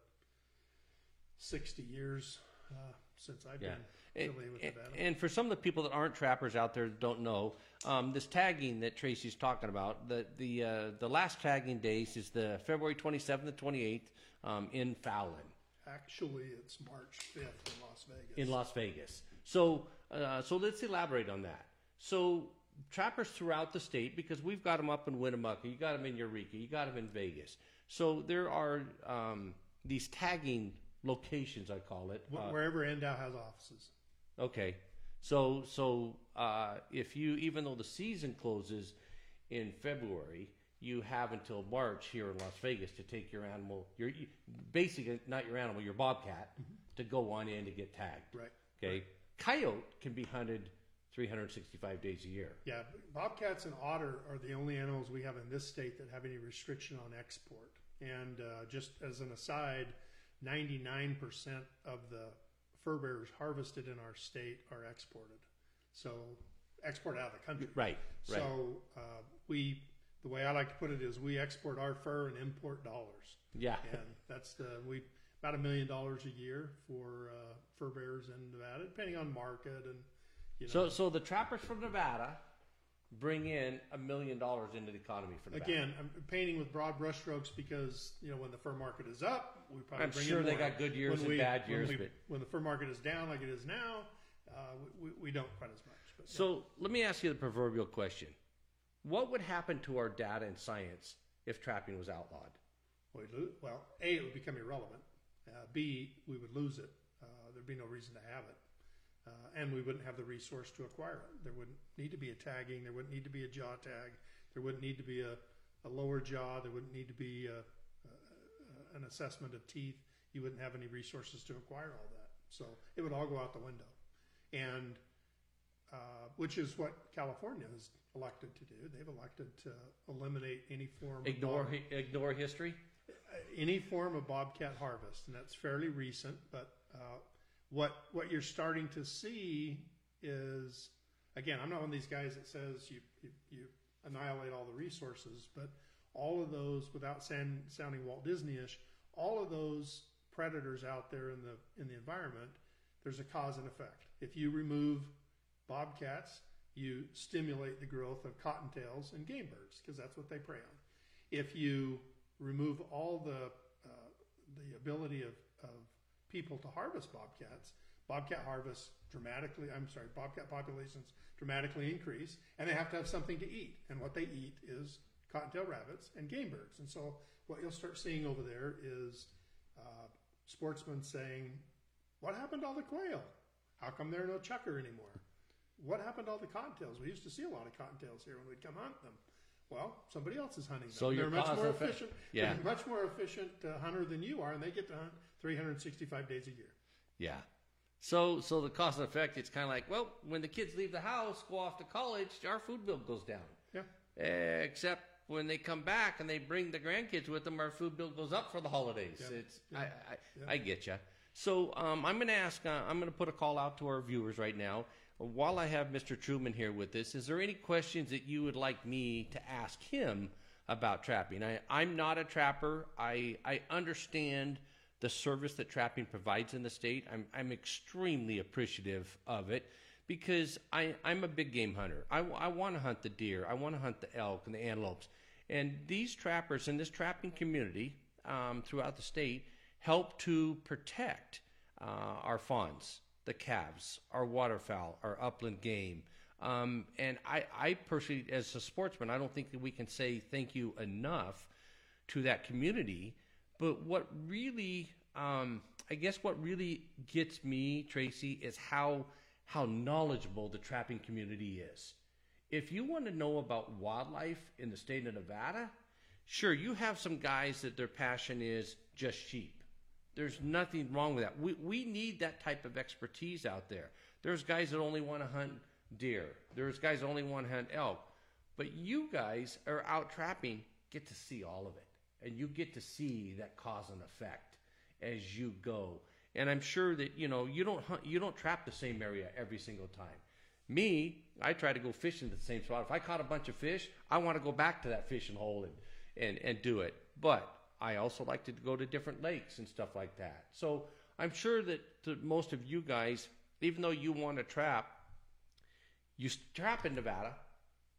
S2: sixty years, uh, since I've
S1: Yeah.
S2: been affiliated with
S1: and-
S2: Nevada.
S1: and for some of the people that aren't trappers out there don't know, um, this tagging that Tracy's talking about, the the uh, the last tagging days is the February 27th and 28th um, in Fallon.
S2: Actually, it's March fifth in Las Vegas.
S1: in Las Vegas. So, uh, so let's elaborate on that. So, trappers throughout the state, because we've got them up in Winnemucca, you got them in Eureka, you got them in Vegas. So there are um, these tagging locations, I call it.
S2: Wh-
S1: Uh,
S2: Wherever NDOW has offices.
S1: okay, so so uh, if you, even though the season closes in February, you have until March here in Las Vegas to take your animal, your you- basically not your animal, your bobcat, to go on in to get tagged.
S2: Right.
S1: Okay. Coyote can be hunted 365 days a year.
S2: Yeah, bobcats and otter are the only animals we have in this state that have any restriction on export. And uh, just as an aside, 99% of the fur bearers harvested in our state are exported. So, export out of the country.
S1: Right. Right.
S2: So, uh, we, the way I like to put it is we export our fur and import dollars.
S1: yeah.
S2: And that's the, we, about a million dollars a year for uh, fur bears in Nevada, depending on market and, you know.
S1: So so the trappers from Nevada bring in a million dollars into the economy for Nevada.
S2: Again, I'm painting with broad brushstrokes because you know when the fur market is up, we probably
S1: I'm
S2: bring
S1: sure
S2: in
S1: they
S2: more.
S1: got good years
S2: When
S1: and
S2: we-
S1: bad
S2: when
S1: years,
S2: we-
S1: but-
S2: when the fur market is down like it is now, uh, we, we don't quite as much. But yeah.
S1: So let me ask you the proverbial question: What would happen to our data and science if trapping was outlawed?
S2: well, a it would become irrelevant. Uh, B we would lose it. Uh, there'd be no reason to have it, uh, and we wouldn't have the resource to acquire it. There wouldn't need to be a tagging. There wouldn't need to be a jaw tag. There wouldn't need to be a, a lower jaw. There wouldn't need to be a, a, an assessment of teeth. You wouldn't have any resources to acquire all that. So it would all go out the window, and uh, which is what California has elected to do. They've elected to eliminate any form of
S1: Ignore hi- ignore history.
S2: Any form of bobcat harvest, and that's fairly recent. But uh, what what you're starting to see is, again, I'm not one of these guys that says you you, you annihilate all the resources, but all of those, without sound, sounding Walt Disney-ish, all of those predators out there in the in the environment, there's a cause and effect. If you remove bobcats, you stimulate the growth of cottontails and game birds because that's what they prey on. If you remove all the uh, the ability of, of people to harvest bobcats, bobcat harvests dramatically. I'm sorry, bobcat populations dramatically increase, and they have to have something to eat. And what they eat is cottontail rabbits and game birds. And so what you'll start seeing over there is uh, sportsmen saying, "What happened to all the quail? How come there are no chukar anymore? What happened to all the cottontails? We used to see a lot of cottontails here when we'd come hunt them." Well, somebody else is hunting them.
S1: So
S2: they're much more
S1: effect-
S2: efficient.
S1: Yeah.
S2: They're much more efficient uh, hunter than you are, and they get to hunt 365 days a year.
S1: Yeah. So so the cost and effect, it's kind of like, well, when the kids leave the house, go off to college, our food bill goes down.
S2: Yeah.
S1: Except when they come back and they bring the grandkids with them, our food bill goes up for the holidays.
S2: Yeah.
S1: It's
S2: Yeah.
S1: I I, I get you. So um, I'm going to ask. Uh, I'm going to put a call out to our viewers right now. While I have Mr. Truman here with us, is there any questions that you would like me to ask him about trapping? I, I'm not a trapper. I I understand the service that trapping provides in the state. I'm I'm extremely appreciative of it because I, I'm a big game hunter. I, I want to hunt the deer. I want to hunt the elk and the antelopes. And these trappers in this trapping community um, throughout the state help to protect uh, our fawns, the calves, our waterfowl, our upland game. Um, and I, I personally, as a sportsman, I don't think that we can say thank you enough to that community. But what really, um, I guess, what really gets me, Tracy, is how how knowledgeable the trapping community is. if you want to know about wildlife in the state of Nevada, sure, you have some guys that their passion is just sheep. There's nothing wrong with that. We, we need that type of expertise out there. There's guys that only want to hunt deer. There's guys that only want to hunt elk. But you guys are out trapping, get to see all of it. And you get to see that cause and effect as you go. And I'm sure that, you know, you don't hunt, you don't trap the same area every single time. Me, I try to go fishing at the same spot. If I caught a bunch of fish, I want to go back to that fishing hole and, and, and do it. But I also like to go to different lakes and stuff like that. So I'm sure that to most of you guys, even though you want to trap, you trap in Nevada,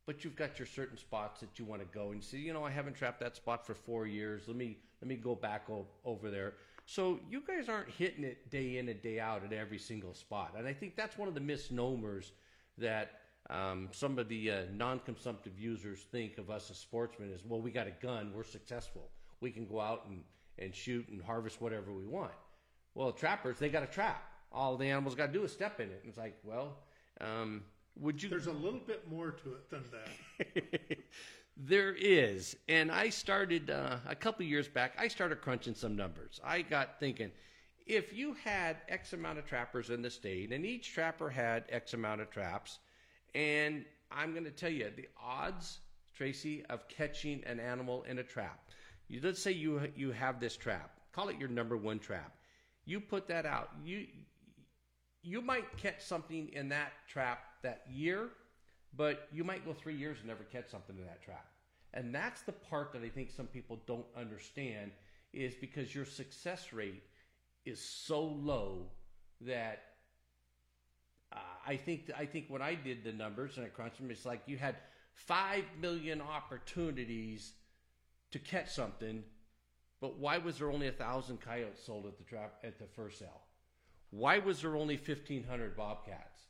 S1: but you've got your certain spots that you want to go and see. You know, I haven't trapped that spot for four years. Let me let me go back o- over there. So you guys aren't hitting it day in and day out at every single spot, and I think that's one of the misnomers that um, some of the uh, non-consumptive users think of us as sportsmen is, well, we got a gun, we're successful, we can go out and and shoot and harvest whatever we want. Well, trappers, they got a trap. All the animals got to do is step in it. And it's like, well, um, would you?
S2: There's a little bit more to it than that.
S1: there is, and I started uh, a couple years back. I started crunching some numbers. I got thinking, if you had X amount of trappers in the state, and each trapper had X amount of traps, and I'm going to tell you the odds, Tracy, of catching an animal in a trap. You, let's say you you have this trap. Call it your number one trap. You put that out. You you might catch something in that trap that year, but you might go three years and never catch something in that trap. And that's the part that I think some people don't understand is because your success rate is so low that uh, I think I think when I did the numbers and I crunched them, it's like you had five million opportunities to catch something, but why was there only a thousand coyotes sold at the trap at the first sale? Why was there only 1,500 bobcats?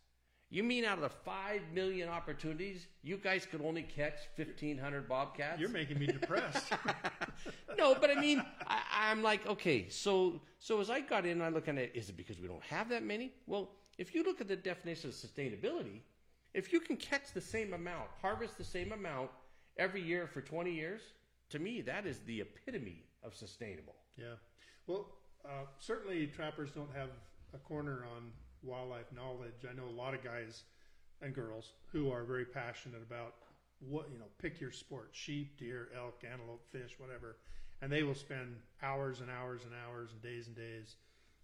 S1: You mean out of the 5 million opportunities, you guys could only catch 1,500 bobcats?
S2: You're making me depressed.
S1: no, but I mean, I, I'm like, okay, so so as I got in, I look at it, is it because we don't have that many? Well, if you look at the definition of sustainability, if you can catch the same amount, harvest the same amount every year for 20 years, to me, that is the epitome of sustainable.
S2: yeah. Well, uh, certainly trappers don't have a corner on wildlife knowledge. I know a lot of guys and girls who are very passionate about what you know. Pick your sport: sheep, deer, elk, antelope, fish, whatever. And they will spend hours and hours and hours and days and days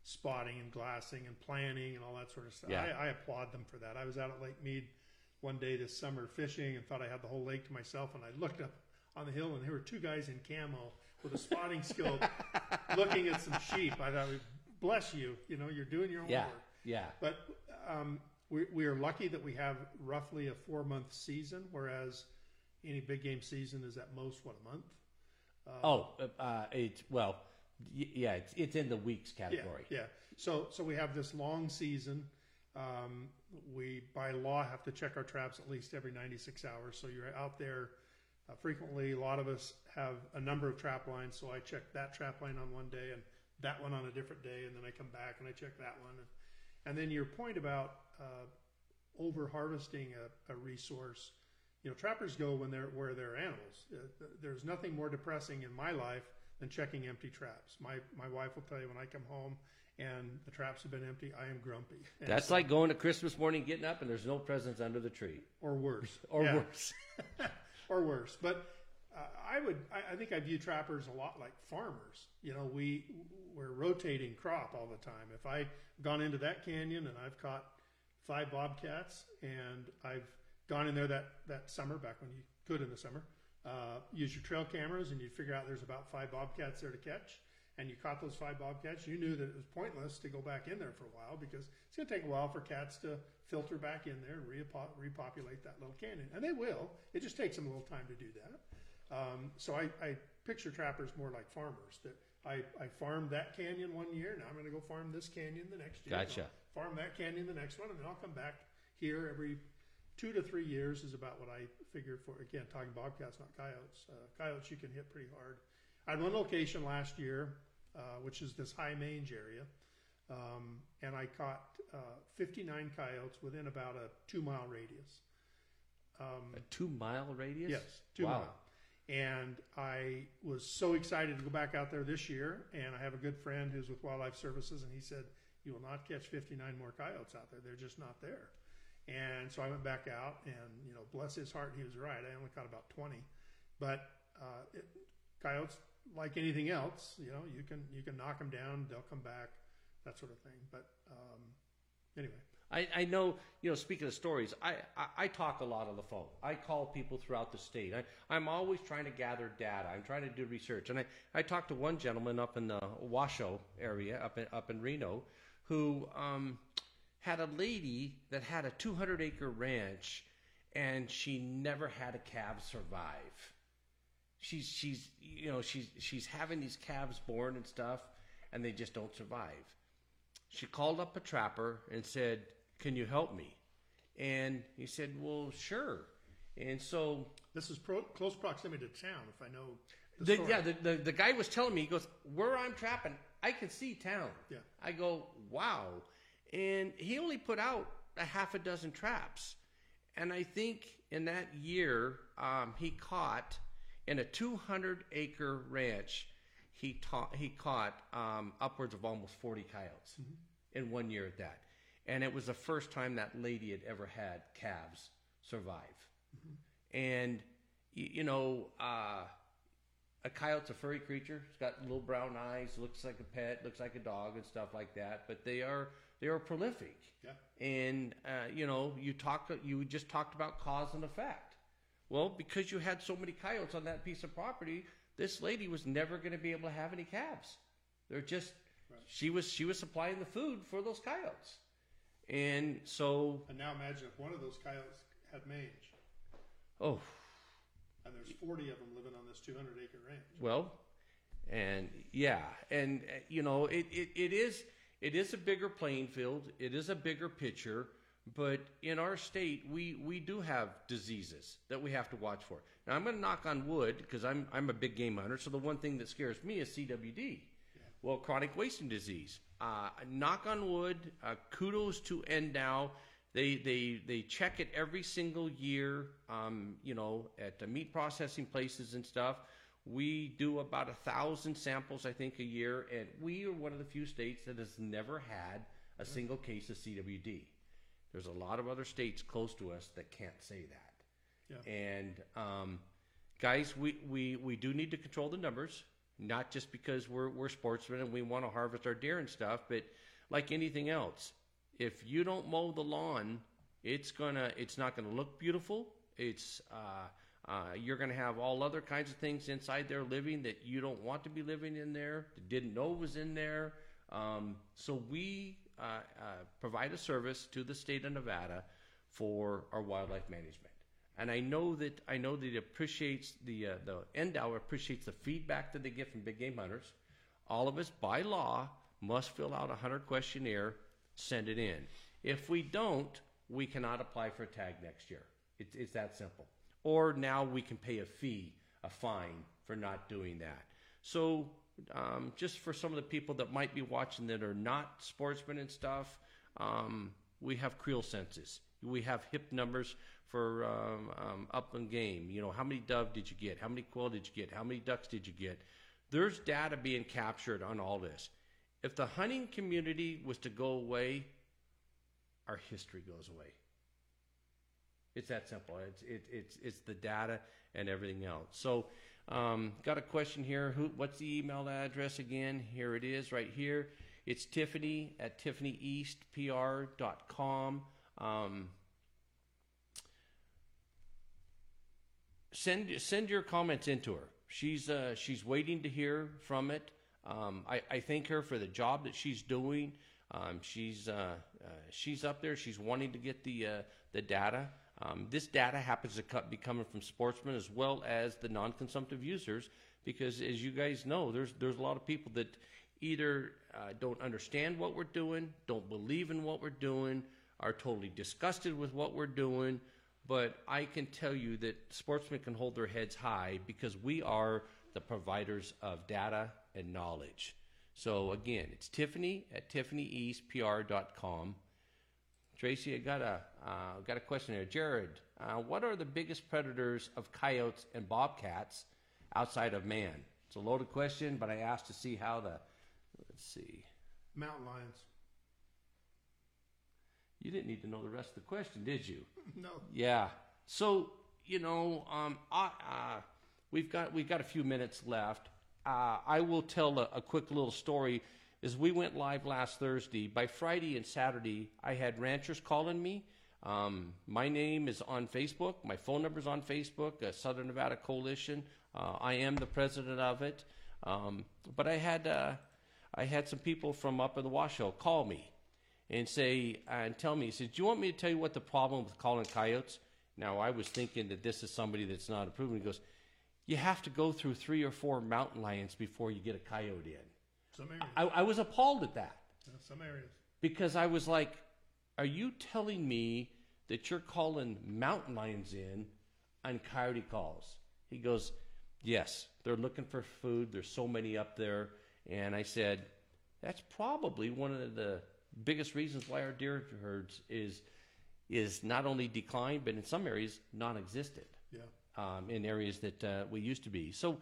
S2: spotting and glassing and planning and all that sort of stuff.
S1: Yeah.
S2: I, I applaud them for that. I was out at Lake Mead one day this summer fishing and thought I had the whole lake to myself. And I looked up on the hill and there were two guys in camo with a spotting scope looking at some sheep. I thought, bless you, you know, you're doing your own
S1: Yeah,
S2: work.
S1: yeah.
S2: But um, we, we are lucky that we have roughly a four month season, whereas any big game season is at most, what, a month?
S1: Oh, uh, uh, it's well, y- yeah, it's, it's in the weeks category.
S2: Yeah, yeah. So, so we have this long season. Um, we, by law, have to check our traps at least every 96 hours. So you're out there uh, frequently. A lot of us have a number of trap lines. So I check that trap line on one day and that one on a different day, and then I come back and I check that one. And, and then your point about uh, over harvesting a, a resource. You know, trappers go when they're where there are animals. Uh, there's nothing more depressing in my life than checking empty traps. My my wife will tell you when I come home and the traps have been empty, I am grumpy. And
S1: That's
S2: so-
S1: like going to Christmas morning, getting up, and there's no presents under the tree,
S2: or worse,
S1: or
S2: Yeah.
S1: worse.
S2: or worse. But uh, I would, I, I think I view trappers a lot like farmers. You know, we we're rotating crop all the time. If I gone into that canyon and I've caught five bobcats, and I've gone in there that that summer back when you could in the summer, uh, use your trail cameras and you'd figure out there's about five bobcats there to catch. And you caught those five bobcats, you knew that it was pointless to go back in there for a while because it's going to take a while for cats to filter back in there and repo- repopulate that little canyon. And they will. It just takes them a little time to do that. Um, so I, I picture trappers more like farmers. That I, I farmed that canyon one year. Now I'm going to go farm this canyon the next year.
S1: Gotcha.
S2: Farm that canyon the next one, and then I'll come back here every two to three years is about what I figured for. Again, talking bobcats, not coyotes. Uh, coyotes you can hit pretty hard. I had one location last year, uh, which is this high mange area, um, and I caught uh, 59 coyotes within about a two mile radius. Um,
S1: A two mile radius?
S2: Yes, two
S1: wow.
S2: mile. And I was so excited to go back out there this year. And I have a good friend who's with Wildlife Services, and he said, You will not catch 59 more coyotes out there. They're just not there. And so I went back out, and, you know, bless his heart, he was right. I only caught about 20. But uh, it, coyotes, like anything else, you know, you can, you can knock them down, they'll come back, that sort of thing. But um, anyway,
S1: I, I know, you know, speaking of stories, I, I, I talk a lot on the phone. I call people throughout the state. I, I'm always trying to gather data. I'm trying to do research. And I, I talked to one gentleman up in the Washoe area, up in, up in Reno, who um, had a lady that had a 200 acre ranch and she never had a calf survive. She's, she's, you know, she's, she's having these calves born and stuff and they just don't survive she called up a trapper and said, "Can you help me?" And he said, "Well, sure." And so,
S2: this is pro- close proximity to town, if I know the,
S1: the, yeah, the, the the guy was telling me, he goes, "Where I'm trapping, I can see town."
S2: Yeah.
S1: I go, "Wow!" And he only put out a half a dozen traps, and I think in that year um, he caught in a 200 acre ranch. He taught, he caught um, upwards of almost 40 coyotes in one year at that. And it was the first time that lady had ever had calves survive. And, y- you know, uh, a coyote's a furry creature. It's got little brown eyes, looks like a pet, looks like a dog and stuff like that. But they are, they are prolific.
S2: Yeah.
S1: And, uh, you know, you talk, you just talked about cause and effect. Well, because you had so many coyotes on that piece of property, this lady was never going to be able to have any calves. They're just she was she was supplying the food for those coyotes, and so
S2: And now imagine if one of those coyotes had mange,
S1: oh
S2: and there's 40 of them living on this 200 acre range.
S1: well, and yeah, and you know it, it, it is it is a bigger playing field. It is a bigger picture. But in our state, we, we do have diseases that we have to watch for. Now, I'm going to knock on wood because I'm, I'm a big game hunter. So the one thing that scares me is CWD. Well, chronic wasting disease. Uh, knock on wood. Uh, kudos to NDOW. They, they, they check it every single year, um, you know, at the meat processing places and stuff. We do about a thousand samples, I think, a year, and we are one of the few states that has never had a single case of CWD. There's a lot of other states close to us that can't say that.
S2: Yeah.
S1: And um, guys, we, we, we do need to control the numbers, not just because we're, we're sportsmen and we want to harvest our deer and stuff, but like anything else, if you don't mow the lawn, it's gonna it's not gonna look beautiful. It's uh, uh, you're gonna have all other kinds of things inside there living that you don't want to be living in there, that didn't know was in there. Um, so we uh, uh, provide a service to the state of Nevada for our wildlife management. And I know that I know that it appreciates the uh, the NDOW appreciates the feedback that they get from big game hunters. All of us, by law, must fill out a hunter questionnaire, send it in. If we don't, we cannot apply for a tag next year. It's, it's that simple. Or now we can pay a fee, a fine for not doing that. So, um, just for some of the people that might be watching that are not sportsmen and stuff, um, we have creel census. We have hip numbers for um, um, up and game. You know, how many dove did you get? How many quail did you get? How many ducks did you get? There's data being captured on all this. If the hunting community was to go away, our history goes away. It's that simple. It's it, it's it's the data and everything else. So, um, got a question here. Who? What's the email address again? Here it is, right here. It's Tiffany at TiffanyEastPR.com. Um, send send your comments into her. She's uh, she's waiting to hear from it. Um, I, I thank her for the job that she's doing. Um, she's uh, uh, she's up there. She's wanting to get the uh, the data. Um, this data happens to be coming from sportsmen as well as the non-consumptive users, because as you guys know, there's there's a lot of people that either uh, don't understand what we're doing, don't believe in what we're doing, are totally disgusted with what we're doing. But I can tell you that sportsmen can hold their heads high because we are the providers of data and knowledge. So again, it's Tiffany at TiffanyEastPR.com. Tracy, I got a uh, got a question here. Jared, uh, what are the biggest predators of coyotes and bobcats outside of man? It's a loaded question, but I asked to see how the. Let's see.
S2: Mountain lions.
S1: You didn't need to know the rest of the question, did you?
S2: No.
S1: Yeah. So you know, um, I, uh, we've got we've got a few minutes left. Uh, I will tell a, a quick little story. As we went live last Thursday, by Friday and Saturday, I had ranchers calling me. Um, my name is on Facebook. My phone number is on Facebook. Uh, Southern Nevada Coalition. Uh, I am the president of it. Um, but I had uh, I had some people from up in the Washoe call me and say and tell me. He said, "Do you want me to tell you what the problem with calling coyotes?" Now I was thinking that this is somebody that's not approved. He goes, "You have to go through three or four mountain lions before you get a coyote in."
S2: Some areas.
S1: I, I was appalled at that
S2: Yeah, some areas.
S1: because I was like, "Are you telling me that you're calling mountain lions in on coyote calls?" He goes, "Yes, they're looking for food. There's so many up there." And I said, "That's probably one of the biggest reasons why our deer herds is is not only declined, but in some areas non-existent."
S2: Yeah.
S1: um, in areas that uh, we used to be. So,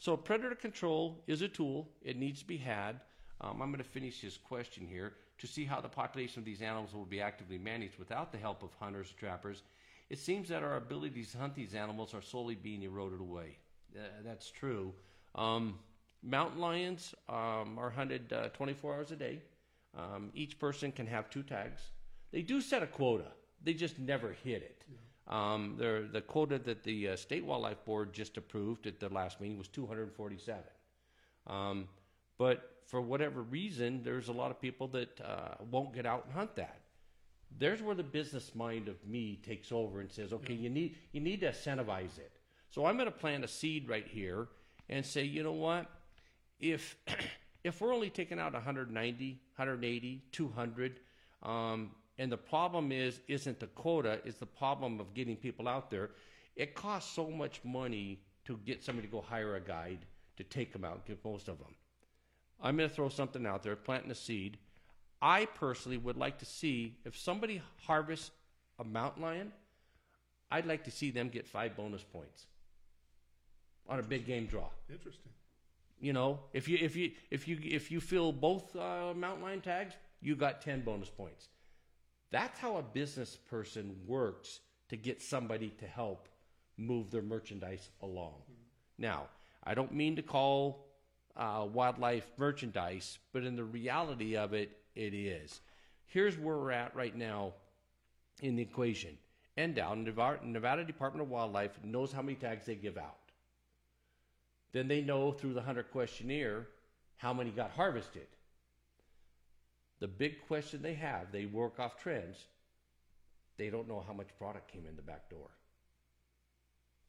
S1: so predator control is a tool. It needs to be had. Um, I'm going to finish his question here to see how the population of these animals will be actively managed without the help of hunters trappers. It seems that our abilities to hunt these animals are slowly being eroded away. Uh, that's true. Um, mountain lions um, are hunted uh, 24 hours a day. Um, each person can have two tags. They do set a quota. They just never hit it. Um, their- the quota that the uh, State Wildlife Board just approved at the last meeting was 247. Um, but for whatever reason, there's a lot of people that uh, won't get out and hunt that. There's where the business mind of me takes over and says, okay, you need you need to incentivize it. So I'm going to plant a seed right here and say, you know what? If if we're only taking out 190, 180, 200, um, and the problem is isn't the quota, it's the problem of getting people out there. It costs so much money to get somebody to go hire a guide to take them out, get most of them. I'm going to throw something out there, planting a seed. I personally would like to see if somebody harvests a mountain lion, I'd like to see them get five bonus points on a big game draw.
S2: Interesting.
S1: You know, if you if you if you if you fill both uh, mountain lion tags, you got ten bonus points. That's how a business person works to get somebody to help move their merchandise along. Now, I don't mean to call uh, wildlife merchandise, but in the reality of it, it is. Here's where we're at right now in the equation. And NDOW, Nevada, Nevada Department of Wildlife, knows how many tags they give out. Then they know through the hunter questionnaire how many got harvested. The big question they have, they work off trends, they don't know how much product came in the back door.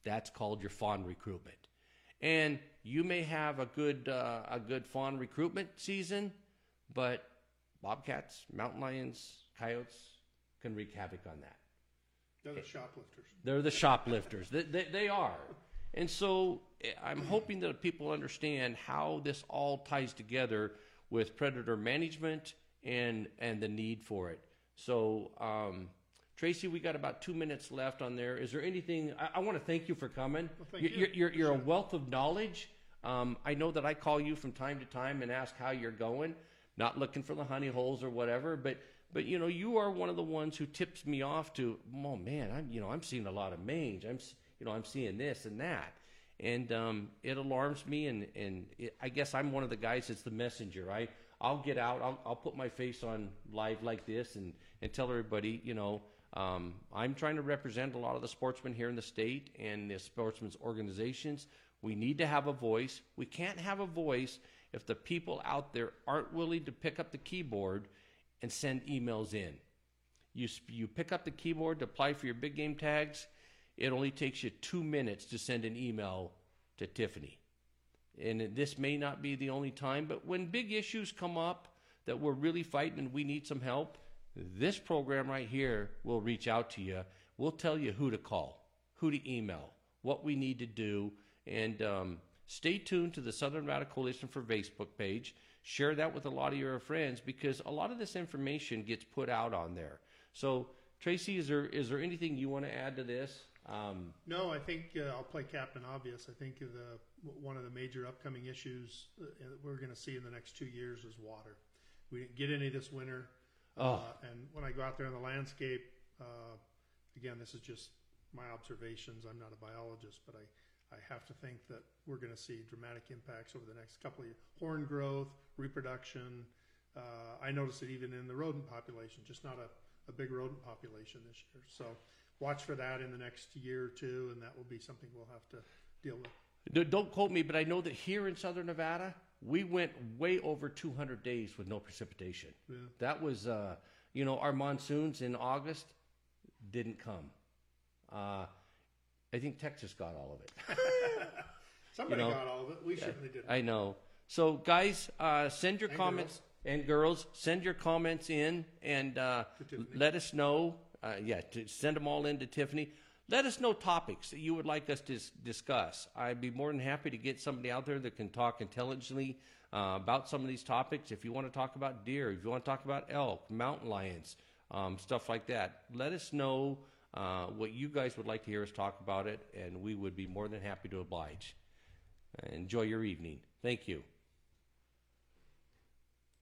S1: That's called your fawn recruitment. And you may have a good uh, a good fawn recruitment season, but bobcats, mountain lions, coyotes can wreak havoc on that.
S2: They're the shoplifters.
S1: They're the shoplifters. They, they, they are. And so eh, I'm hoping that people understand how this all ties together with predator management and and the need for it. So, um, Tracy, we got about two minutes left on there. Is there anything? I, I want to thank you for coming.
S2: Well, thank
S1: you're,
S2: you.
S1: you're, you're, you're a wealth of knowledge. Um, I know that I call you from time to time and ask how you're going, not looking for the honey holes or whatever, but but you know you are one of the ones who tips me off to, oh man, I'm you know I'm seeing a lot of mange. I'm you know I'm seeing this and that, and um, it alarms me. And and it, I guess I'm one of the guys that's the messenger. I I'll get out. I'll I'll put my face on live like this and and tell everybody, you know. Um, I'm trying to represent a lot of the sportsmen here in the state and the sportsmen's organizations. We need to have a voice. We can't have a voice if the people out there aren't willing to pick up the keyboard and send emails in. You, you pick up the keyboard to apply for your big game tags, it only takes you two minutes to send an email to Tiffany. And this may not be the only time, but when big issues come up that we're really fighting and we need some help, this program right here will reach out to you. We'll tell you who to call, who to email, what we need to do, and um, stay tuned to the Southern Nevada Coalition for Facebook page. Share that with a lot of your friends because a lot of this information gets put out on there. So Tracy, is there is there anything you want to add to this? Um,
S2: No, I think uh, I'll play Captain Obvious. I think the one of the major upcoming issues uh, that we're going to see in the next two years is water. We didn't get any this winter,
S1: Oh.
S2: uh, and when I go out there in the landscape, uh, again, this is just my observations. I'm not a biologist, but I, I have to think that we're going to see dramatic impacts over the next couple of years. Horn growth, reproduction. Uh, I notice it even in the rodent population, just not a, a big rodent population this year. So watch for that in the next year or two, and that will be something we'll have to deal with.
S1: don't quote me, but I know that here in Southern Nevada, we went way over 200 days with no precipitation.
S2: Yeah.
S1: That was, uh, you know, our monsoons in August didn't come. Uh, I think Texas got all of it.
S2: Somebody
S1: know,
S2: got all of it. We certainly didn't.
S1: I know. So, guys, uh, send your
S2: And
S1: comments and girls, send your comments in and uh, let us know. Uh, yeah, to send them all in to Tiffany. Let us know topics that you would like us to discuss. I'd be more than happy to get somebody out there that can talk intelligently uh, about some of these topics. If you want to talk about deer, if you want to talk about elk, mountain lions, um, stuff like that, let us know uh, what you guys would like to hear us talk about it, and we would be more than happy to oblige. Enjoy your evening. Thank you.